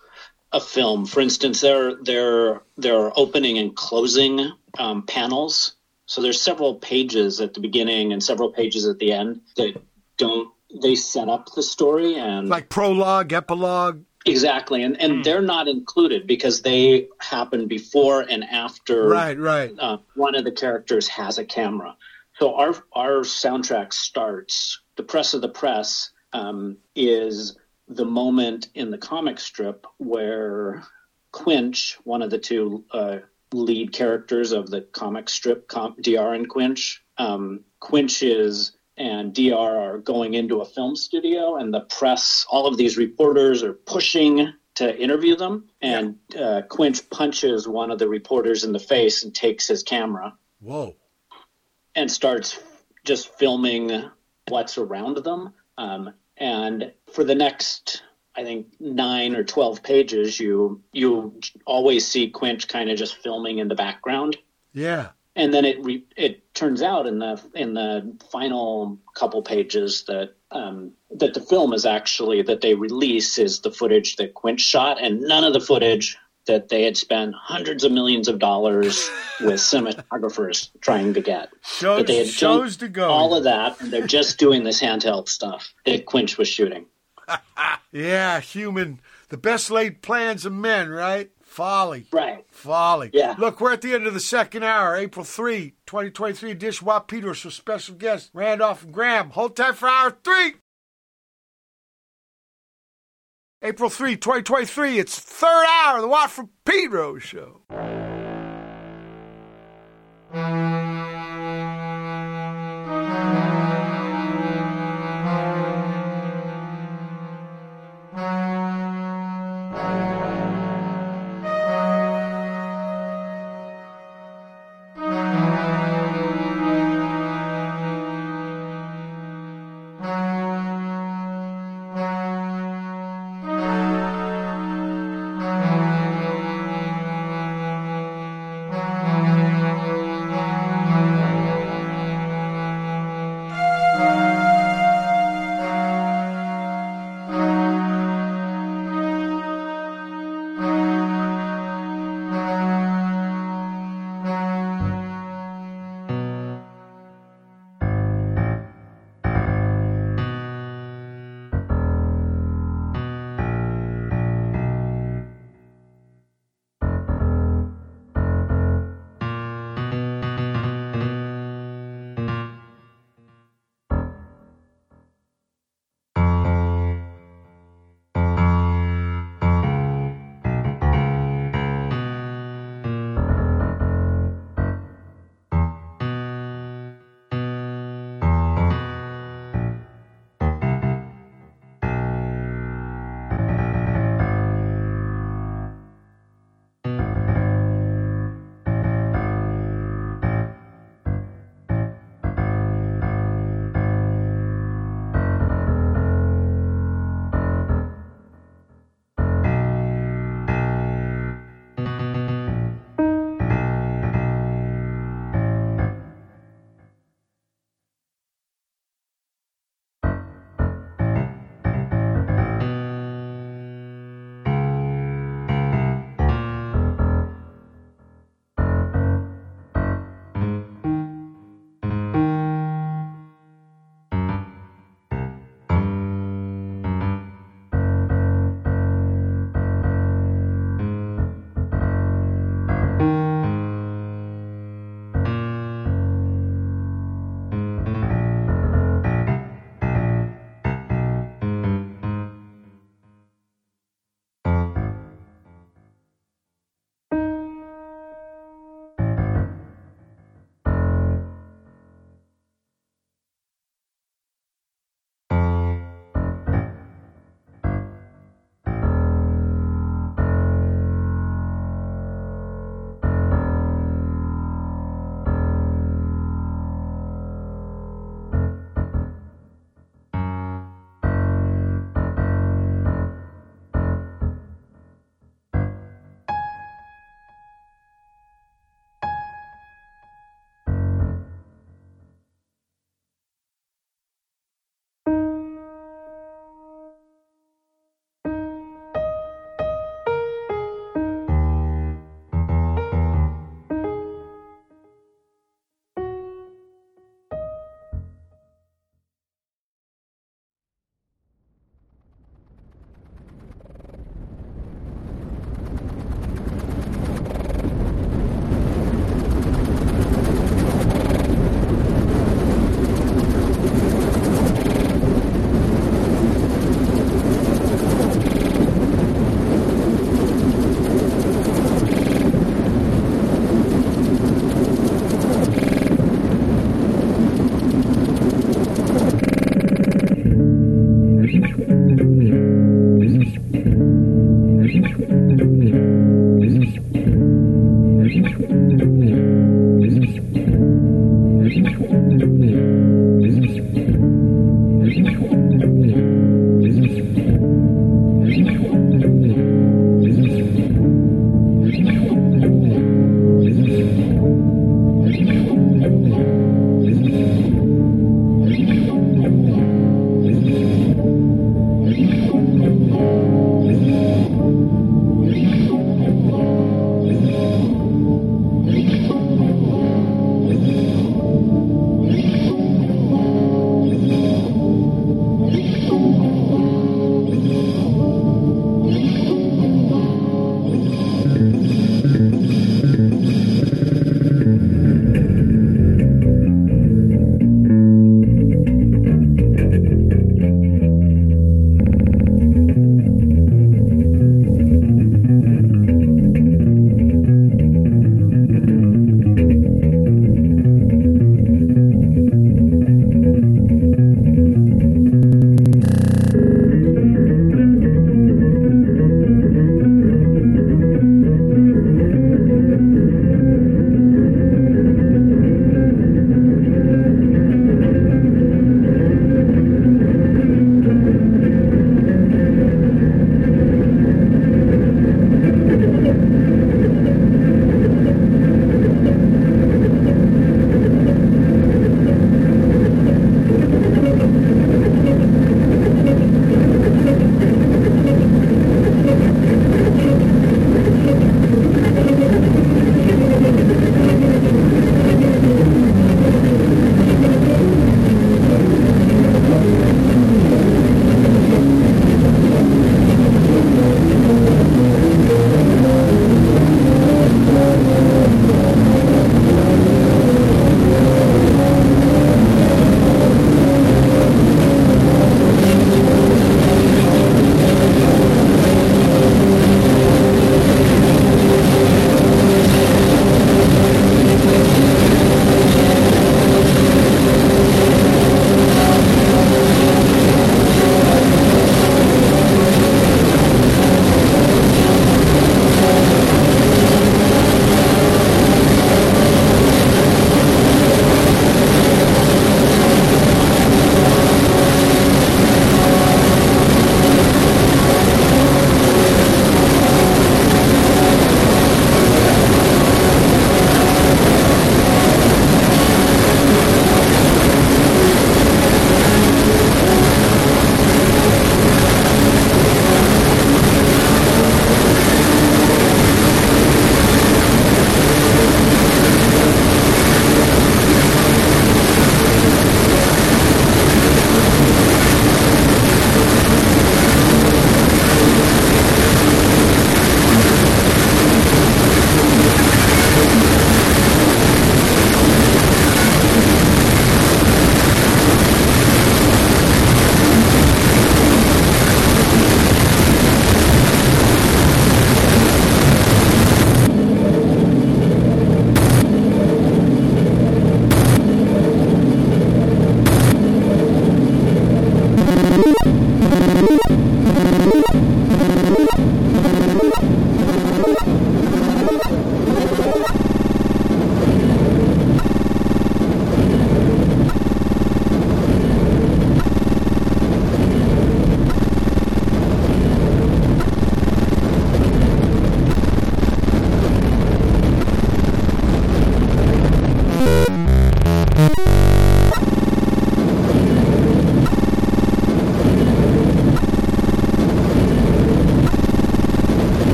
a film. For instance, there there there are opening and closing um, panels. So there's several pages at the beginning and several pages at the end that don't they set up the story and Like prologue, epilogue. Exactly, and and they're not included because they happen before and after. Right, right. Uh, one of the characters has a camera, so our our soundtrack starts. The press of the press um, is the moment in the comic strip where Quinch, one of the two uh, lead characters of the comic strip, com- D.R. and Quinch, um, Quinch is and DR are going into a film studio, and the press, all of these reporters are pushing to interview them, and uh, Quinch punches one of the reporters in the face and takes his camera Whoa. and starts just filming what's around them. Um, and for the next, I think nine or twelve pages, you you always see Quinch kind of just filming in the background Yeah. And then it re- it turns out in the in the final couple pages that um, that the film is actually that they release is the footage that Quinch shot, and none of the footage that they had spent hundreds of millions of dollars with cinematographers trying to get. Shows, But they had shows to go. all of that, and they're just doing this handheld stuff that Quinch was shooting. (laughs) Yeah, human. The best laid plans of men, right? Folly. Right. Folly. Yeah. Look, we're at the end of the second hour, April 3, 2023 edition. Watt Peters with special guests Randolph and Graham. Hold tight for hour three. April 3, 2023. It's third hour of the Watt from Pedro show.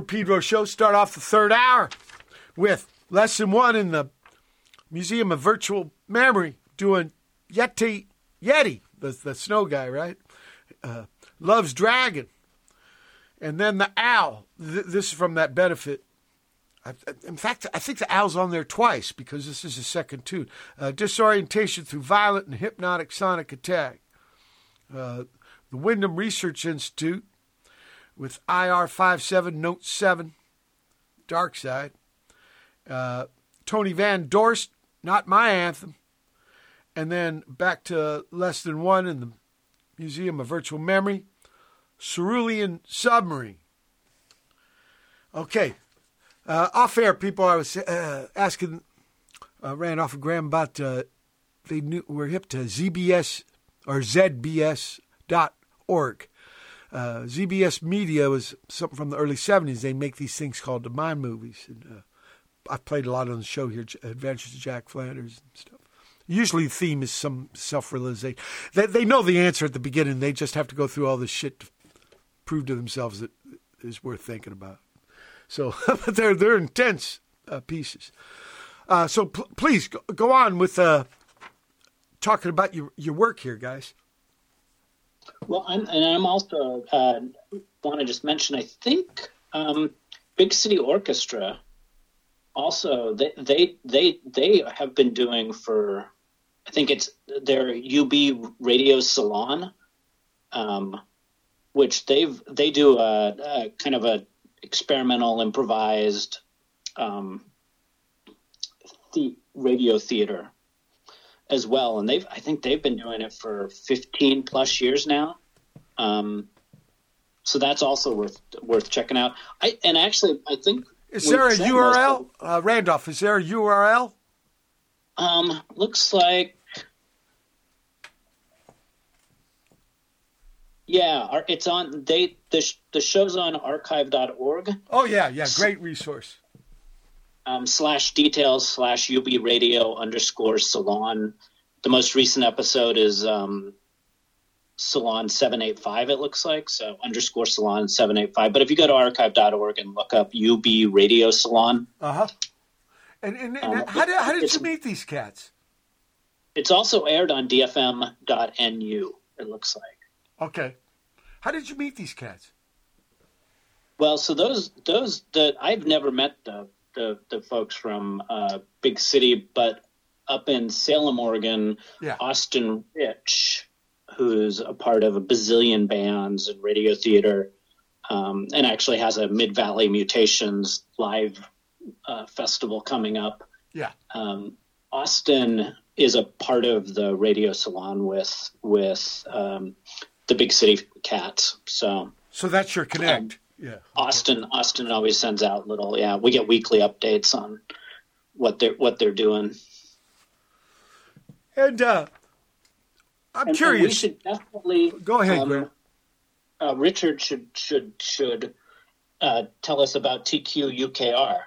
Pedro show. Start off the third hour with Less Than One in the Museum of Virtual Memory doing Yeti, Yeti, the, the snow guy, right? Uh, loves Dragon. And then the owl. Th- this is from that benefit. In fact, I think the owl's on there twice because this is the second tune. Uh, disorientation through violent and hypnotic sonic attack. Uh, the Wyndham Research Institute with IR57 Note 7, Dark Side. Uh, Tony Van Dorst, Not My Anthem. And then back to Less Than One in the Museum of Virtual Memory, Cerulean Submarine. Okay. Uh, off air, people, I was uh, asking uh, off and Graham about uh, they knew were hip to ZBS or ZBS.org. Uh, ZBS Media was something from the early 70s. They make these things called the Mind movies. And, uh, I've played a lot on the show here, Adventures of Jack Flanders and stuff. Usually the theme is some self realization. They, they know the answer at the beginning. They just have to go through all this shit to prove to themselves that it's worth thinking about. So (laughs) but they're, they're intense uh, pieces. Uh, so pl- please go, go on with uh, talking about your, your work here, guys. Well, I'm, and I'm also uh, want to just mention. I think um, Big City Orchestra also they they they they have been doing for. I think it's their UB Radio Salon, um, which they've they do a, a kind of a experimental improvised um, the radio theater as well, and they've I think they've been doing it for 15 plus years now. Um, so that's also worth worth checking out. I and actually I think Is there a URL? most Uh, Randolph, is there a URL? um, looks like yeah, it's on they the the show's on archive.org. Oh, yeah, yeah. Great resource. Um, slash details slash UB radio underscore salon. The most recent episode is um, salon 785, it looks like. So underscore salon 785. But if you go to archive.org and look up UB radio salon, Uh huh. And, and, and Um, how, did, how did you meet these cats? it's also aired on dfm.nu, it looks like. Okay. How did you meet these cats? Well, so those those that I've never met the the, the folks from uh, Big City, but up in Salem, Oregon, Yeah. Austin Rich, who's a part of a bazillion bands and radio theater, um, and actually has a Mid Valley Mutations live uh, festival coming up. Yeah. Um, Austin is a part of the radio salon with with um, the Big City Cats. So So that's your connect. Yeah. Austin Austin always sends out little yeah we get weekly updates on what they're what they're doing. And uh, I'm And- and curious. we should definitely Go ahead, um, Graham. uh, Richard should should should uh, tell us about TQ UKR.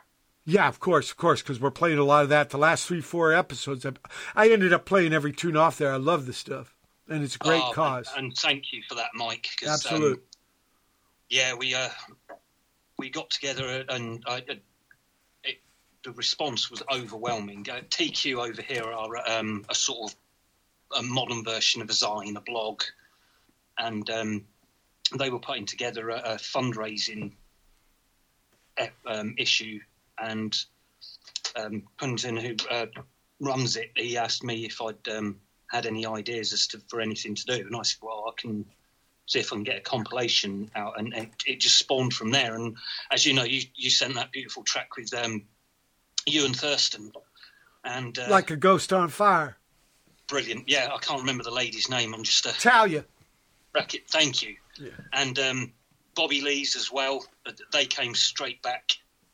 Yeah, of course, of course, because we're playing a lot of that. The last three, four episodes, I, I ended up playing every tune off there. I love the stuff, and it's a great Oh, cause. And, and thank you for that, Mike. 'cause, um, Absolute. Yeah, we uh, we got together and it, the response was overwhelming. Uh, TQ over here are um, a sort of a modern version of a Zine, a blog, and um, they were putting together a, a fundraising um, issue, and um, Quentin, who uh, runs it, he asked me if I'd um, had any ideas as to for anything to do, and I said, "Well, I can see if I can get a compilation out," and, and it just spawned from there. And as you know, you you sent that beautiful track with um, you and Thurston, and uh, like a ghost on fire. brilliant. Yeah, I can't remember the lady's name. I'm just a Talia. bracket. Thank you. Yeah. And um, Bobby Lees as well. They came straight back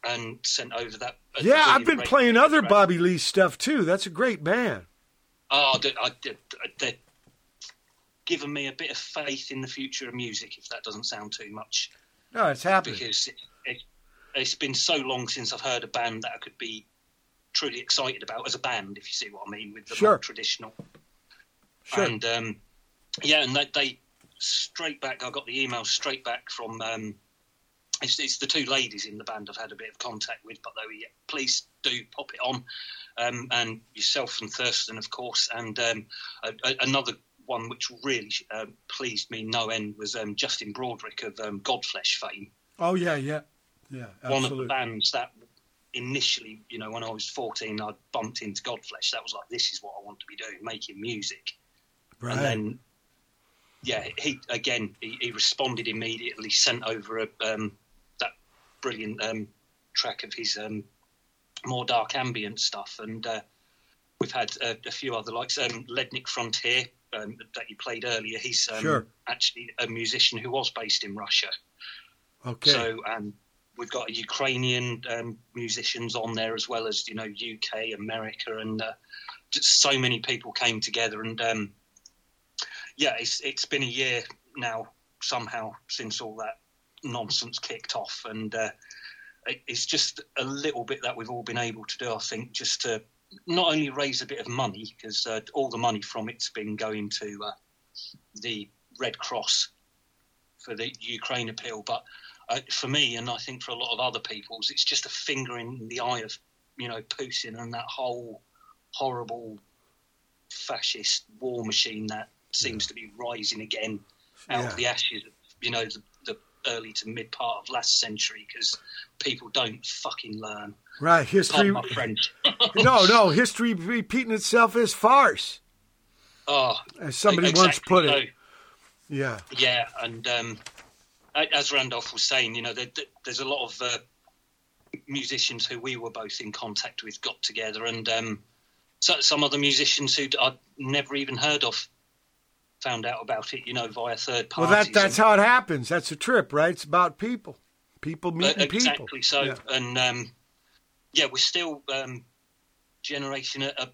and sent over that. uh, Yeah, I've been playing other track. Bobby Lee stuff too. That's a great band. Oh, I I I given me a bit of faith in the future of music, if that doesn't sound too much, No, it's happening. because it, it, it's been so long since I've heard a band that I could be truly excited about as a band, if you see what I mean, with the Sure. more traditional. Sure. And um, yeah, and they, they straight back. I got the email straight back from um, it's, it's the two ladies in the band I've had a bit of contact with, but though, yeah, please do pop it on. Um, and yourself and Thurston, of course, and um, a, a, another one which really um, pleased me no end was um, Justin Broadrick of um, Godflesh fame. Oh yeah, yeah, yeah. One of the bands that initially, you know, when I was 14, I bumped into Godflesh. That was like, this is what I want to be doing, making music. right. And then, yeah, he again he, he responded immediately, sent over a, um, that brilliant um, track of his um, more dark ambient stuff, and uh, we've had a, a few other likes. Um, Lednik Frontier um, that you played earlier. He's um, Sure. actually a musician who was based in Russia. okay. So um, we've got Ukrainian um, musicians on there as well as you know UK, America, and uh, just so many people came together. And um, yeah, it's it's been a year now somehow since all that nonsense kicked off, and uh, it, it's just a little bit that we've all been able to do. I think just to not only raise a bit of money because uh, all the money from it's been going to uh, the Red Cross for the Ukraine appeal, but uh, for me, and I think for a lot of other people's, it's just a finger in the eye of you know Putin and that whole horrible fascist war machine that seems to be rising again out Yeah. of the ashes of you know the early to mid part of last century because people don't fucking learn. right. History. My French. (laughs) no, no. History repeating itself is farce, oh, as somebody once exactly put it. Yeah. Yeah, and um, as Randolph was saying, you know, there, there- there's a lot of uh, musicians who we were both in contact with got together, and um, so, some other musicians who I'd never even heard of found out about it, you know, via third Well, parties. that that's and- how it happens. That's a trip, right? It's about people, people Uh, meeting exactly people. Exactly. So, Yeah. and um, yeah, we're still um, generating a, a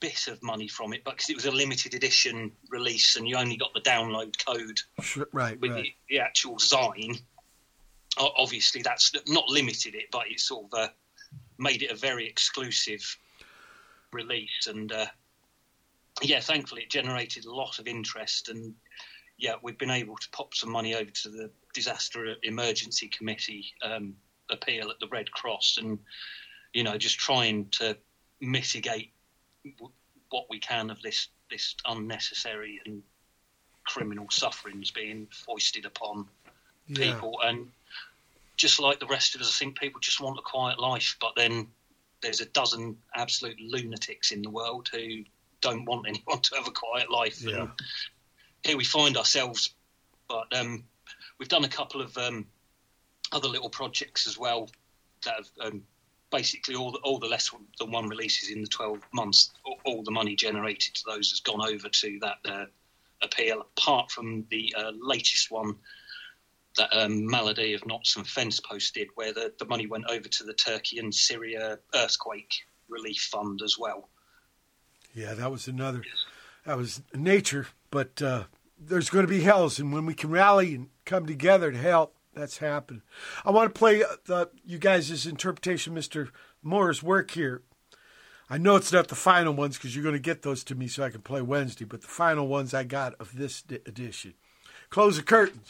bit of money from it, but because it was a limited edition release, and you only got the download code right, with right. the, the actual o- Obviously, that's not limited it, but it sort of uh, made it a very exclusive release. And uh, yeah, thankfully, it generated a lot of interest. And yeah, we've been able to pop some money over to the Disaster Emergency Committee um, appeal at the Red Cross, and you know, just trying to mitigate w- what we can of this this unnecessary and criminal sufferings being foisted upon Yeah. people. And just like the rest of us, I think people just want a quiet life, but then there's a dozen absolute lunatics in the world who don't want anyone to have a quiet life. Yeah. And here we find ourselves. But um, we've done a couple of um, other little projects as well that have um, basically all the, all the less than one releases in the 12 months, all, all the money generated to those has gone over to that uh, appeal, apart from the uh, latest one that um, Malady of Knots and Fence posted, where the, the money went over to the Turkey and Syria earthquake relief fund as well. Yeah, that was another. That was nature, but uh, there's going to be hells, and when we can rally and come together to help, that's happened. I want to play uh, the, you guys' interpretation, Mr. Moore's work here. I know it's not the final ones because you're going to get those to me so I can play Wednesday, but the final ones I got of this di- edition. Close the curtains.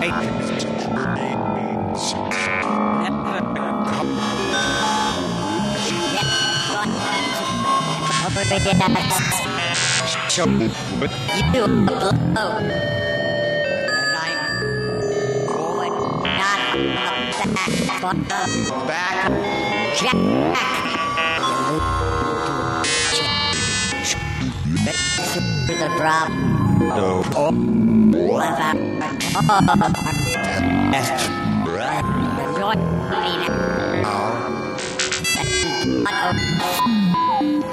Hey. You blow. Not back. Back. Jack. The drop. No. Oh.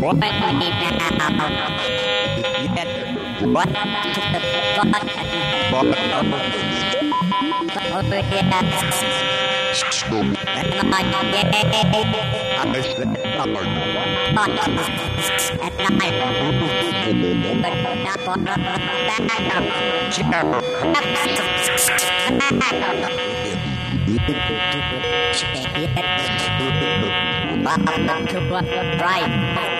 What the Right.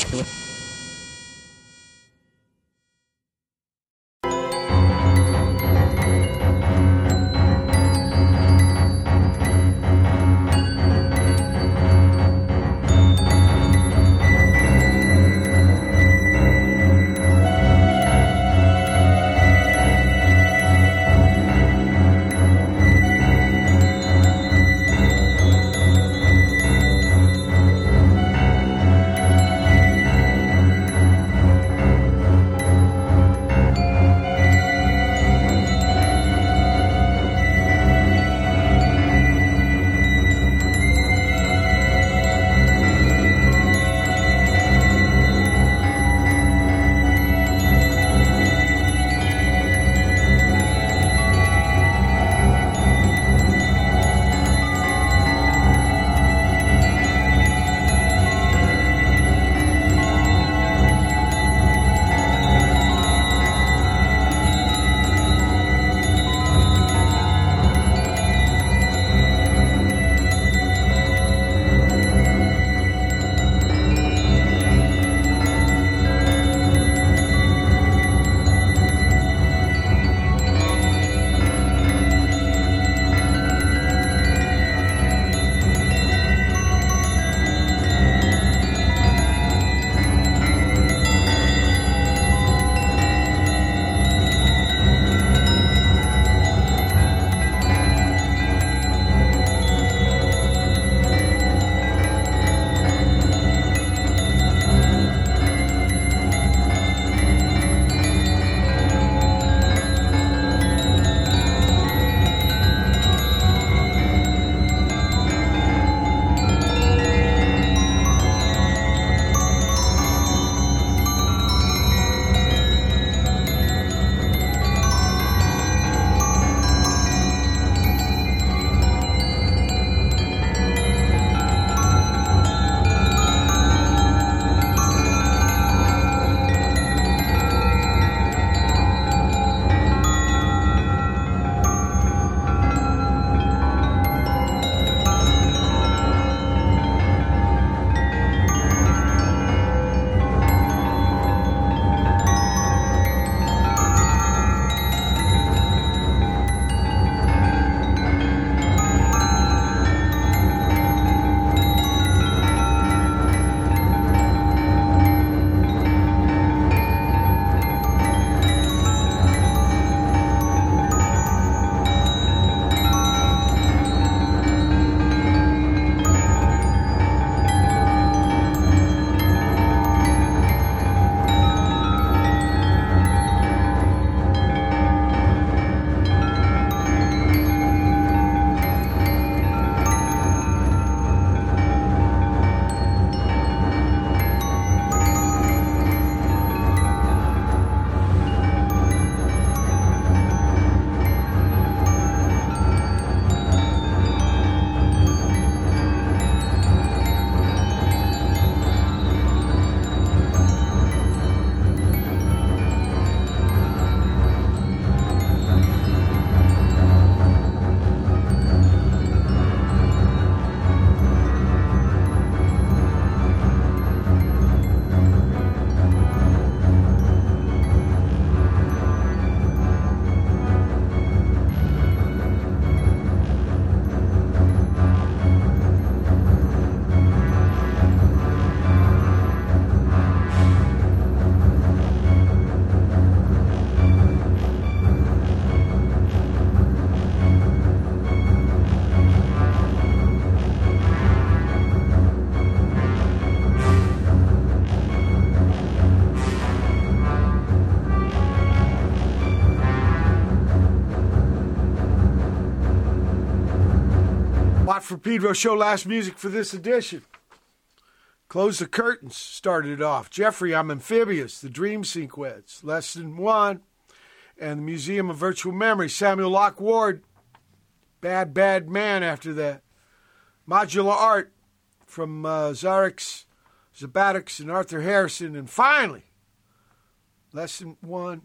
Thank for Pedro Show last music for this edition. Close the curtains started it off. Geoffrey, I'm amphibious. The dream sequence. Less Than One. And the Museum of Virtual Memory. Samuel Locke Ward. Bad, bad man after that. Modular art from uh, Xaurix Xubatnix and Arthur Harrison. And finally, Less Than One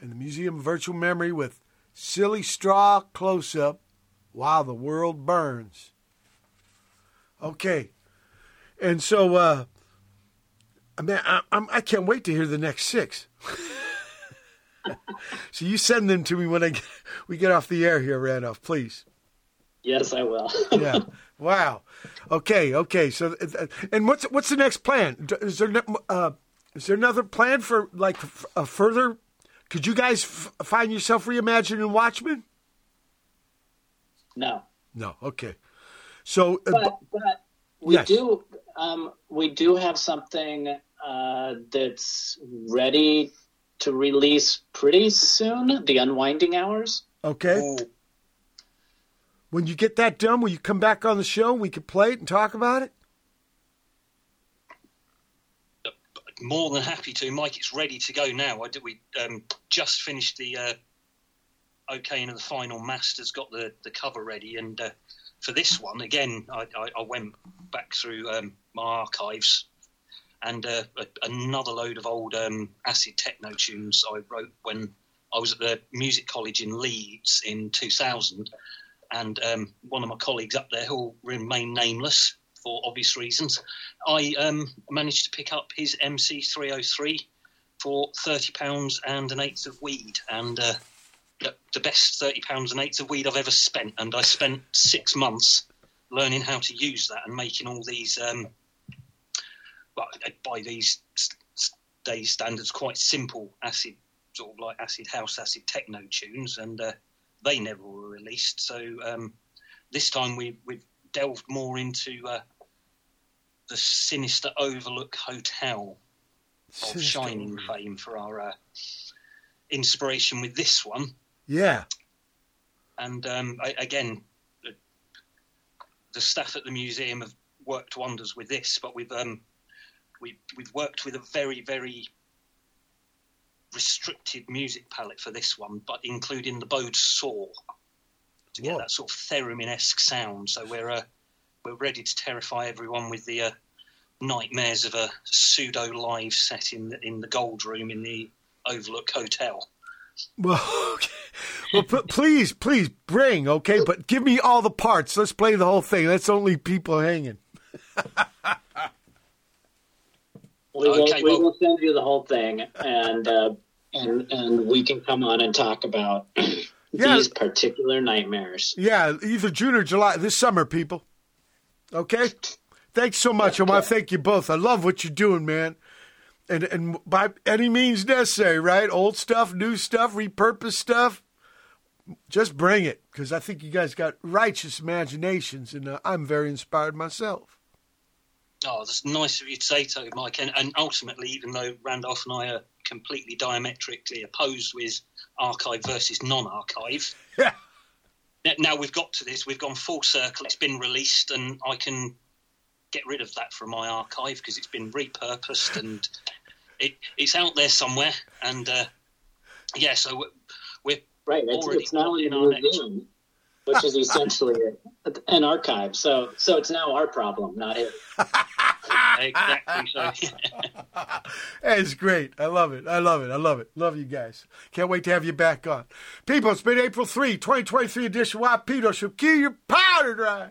and the Museum of Virtual Memory with Silly Straw Close Up While the World Burns. Okay. And so, uh, I mean, I, I'm, I can't wait to hear the next six. (laughs) so you send them to me when I get, we get off the air here, Randolph, please. Yes, I will. (laughs) yeah. Wow. Okay. Okay. So, uh, and what's what's the next plan? Is there uh, is there another plan for like a further? Could you guys f- find yourself reimagining Watchmen? No. No. Okay. So, uh, but, but we yes. do um, we do have something uh, that's ready to release pretty soon. The Unwinding Hours. Okay. When you get that done, will you come back on the show? and We could play it and talk about it. More than happy to, Mike. It's ready to go now. I did, we um, just finished the uh, okaying of the final masters, got the, the cover ready, and uh, for this one again, I, I, I went back through um, my archives and uh, a, another load of old um, acid techno tunes I wrote when I was at the music college in Leeds in 2000. And um, one of my colleagues up there, who'll remain nameless for obvious reasons, I um, managed to pick up his MC303 for £30 and an eighth of weed. And uh, the, the best £30 and eighth of weed I've ever spent. And I spent six months learning how to use that and making all these, um, by, by these days standards, quite simple acid, sort of like acid house, acid techno tunes, and uh, they never were released. So um, this time we, we've delved more into uh, the sinister Overlook Hotel of Shining fame for our uh, inspiration with this one. Yeah. And um, I, again, the, the staff at the museum have worked wonders with this, but we've um, we, we've worked with a very very restricted music palette for this one, but including the bowed saw to get Whoa. that sort of theremin-esque sound. So we're uh, we're ready to terrify everyone with the uh, nightmares of a pseudo live set in the, in the Gold Room in the Overlook Hotel. Well, (laughs) okay. well, p- please, please bring, okay, but give me all the parts. Let's play the whole thing. Let's only people hanging. (laughs) We will, Okay, we will send you the whole thing, and uh, and and we can come on and talk about (clears throat) Yeah. these particular nightmares. Yeah, either June or July this summer, people. Okay. Thanks so much. I want to thank you both. I love what you're doing, man. And and by any means necessary, right? Old stuff, new stuff, repurposed stuff. Just bring it, because I think you guys got righteous imaginations, and uh, I'm very inspired myself. Oh, that's nice of you to say so, Mike. And, and ultimately, even though Randolph and I are completely diametrically opposed with archive versus non-archive, (laughs) Yeah. now we've got to this. We've gone full circle. It's been released, and I can get rid of that from my archive because it's been repurposed and it, it's out there somewhere. And uh, yeah, so we're, we're Right, it's, it's now in in the next. museum, which is essentially an archive. So so it's now our problem, not it. exactly. So (laughs) It's great. I love it. I love it. I love it. Love you guys. Can't wait to have you back on. People, it's been April 3, 2023 edition. Why Pedro shall kill your powder dry.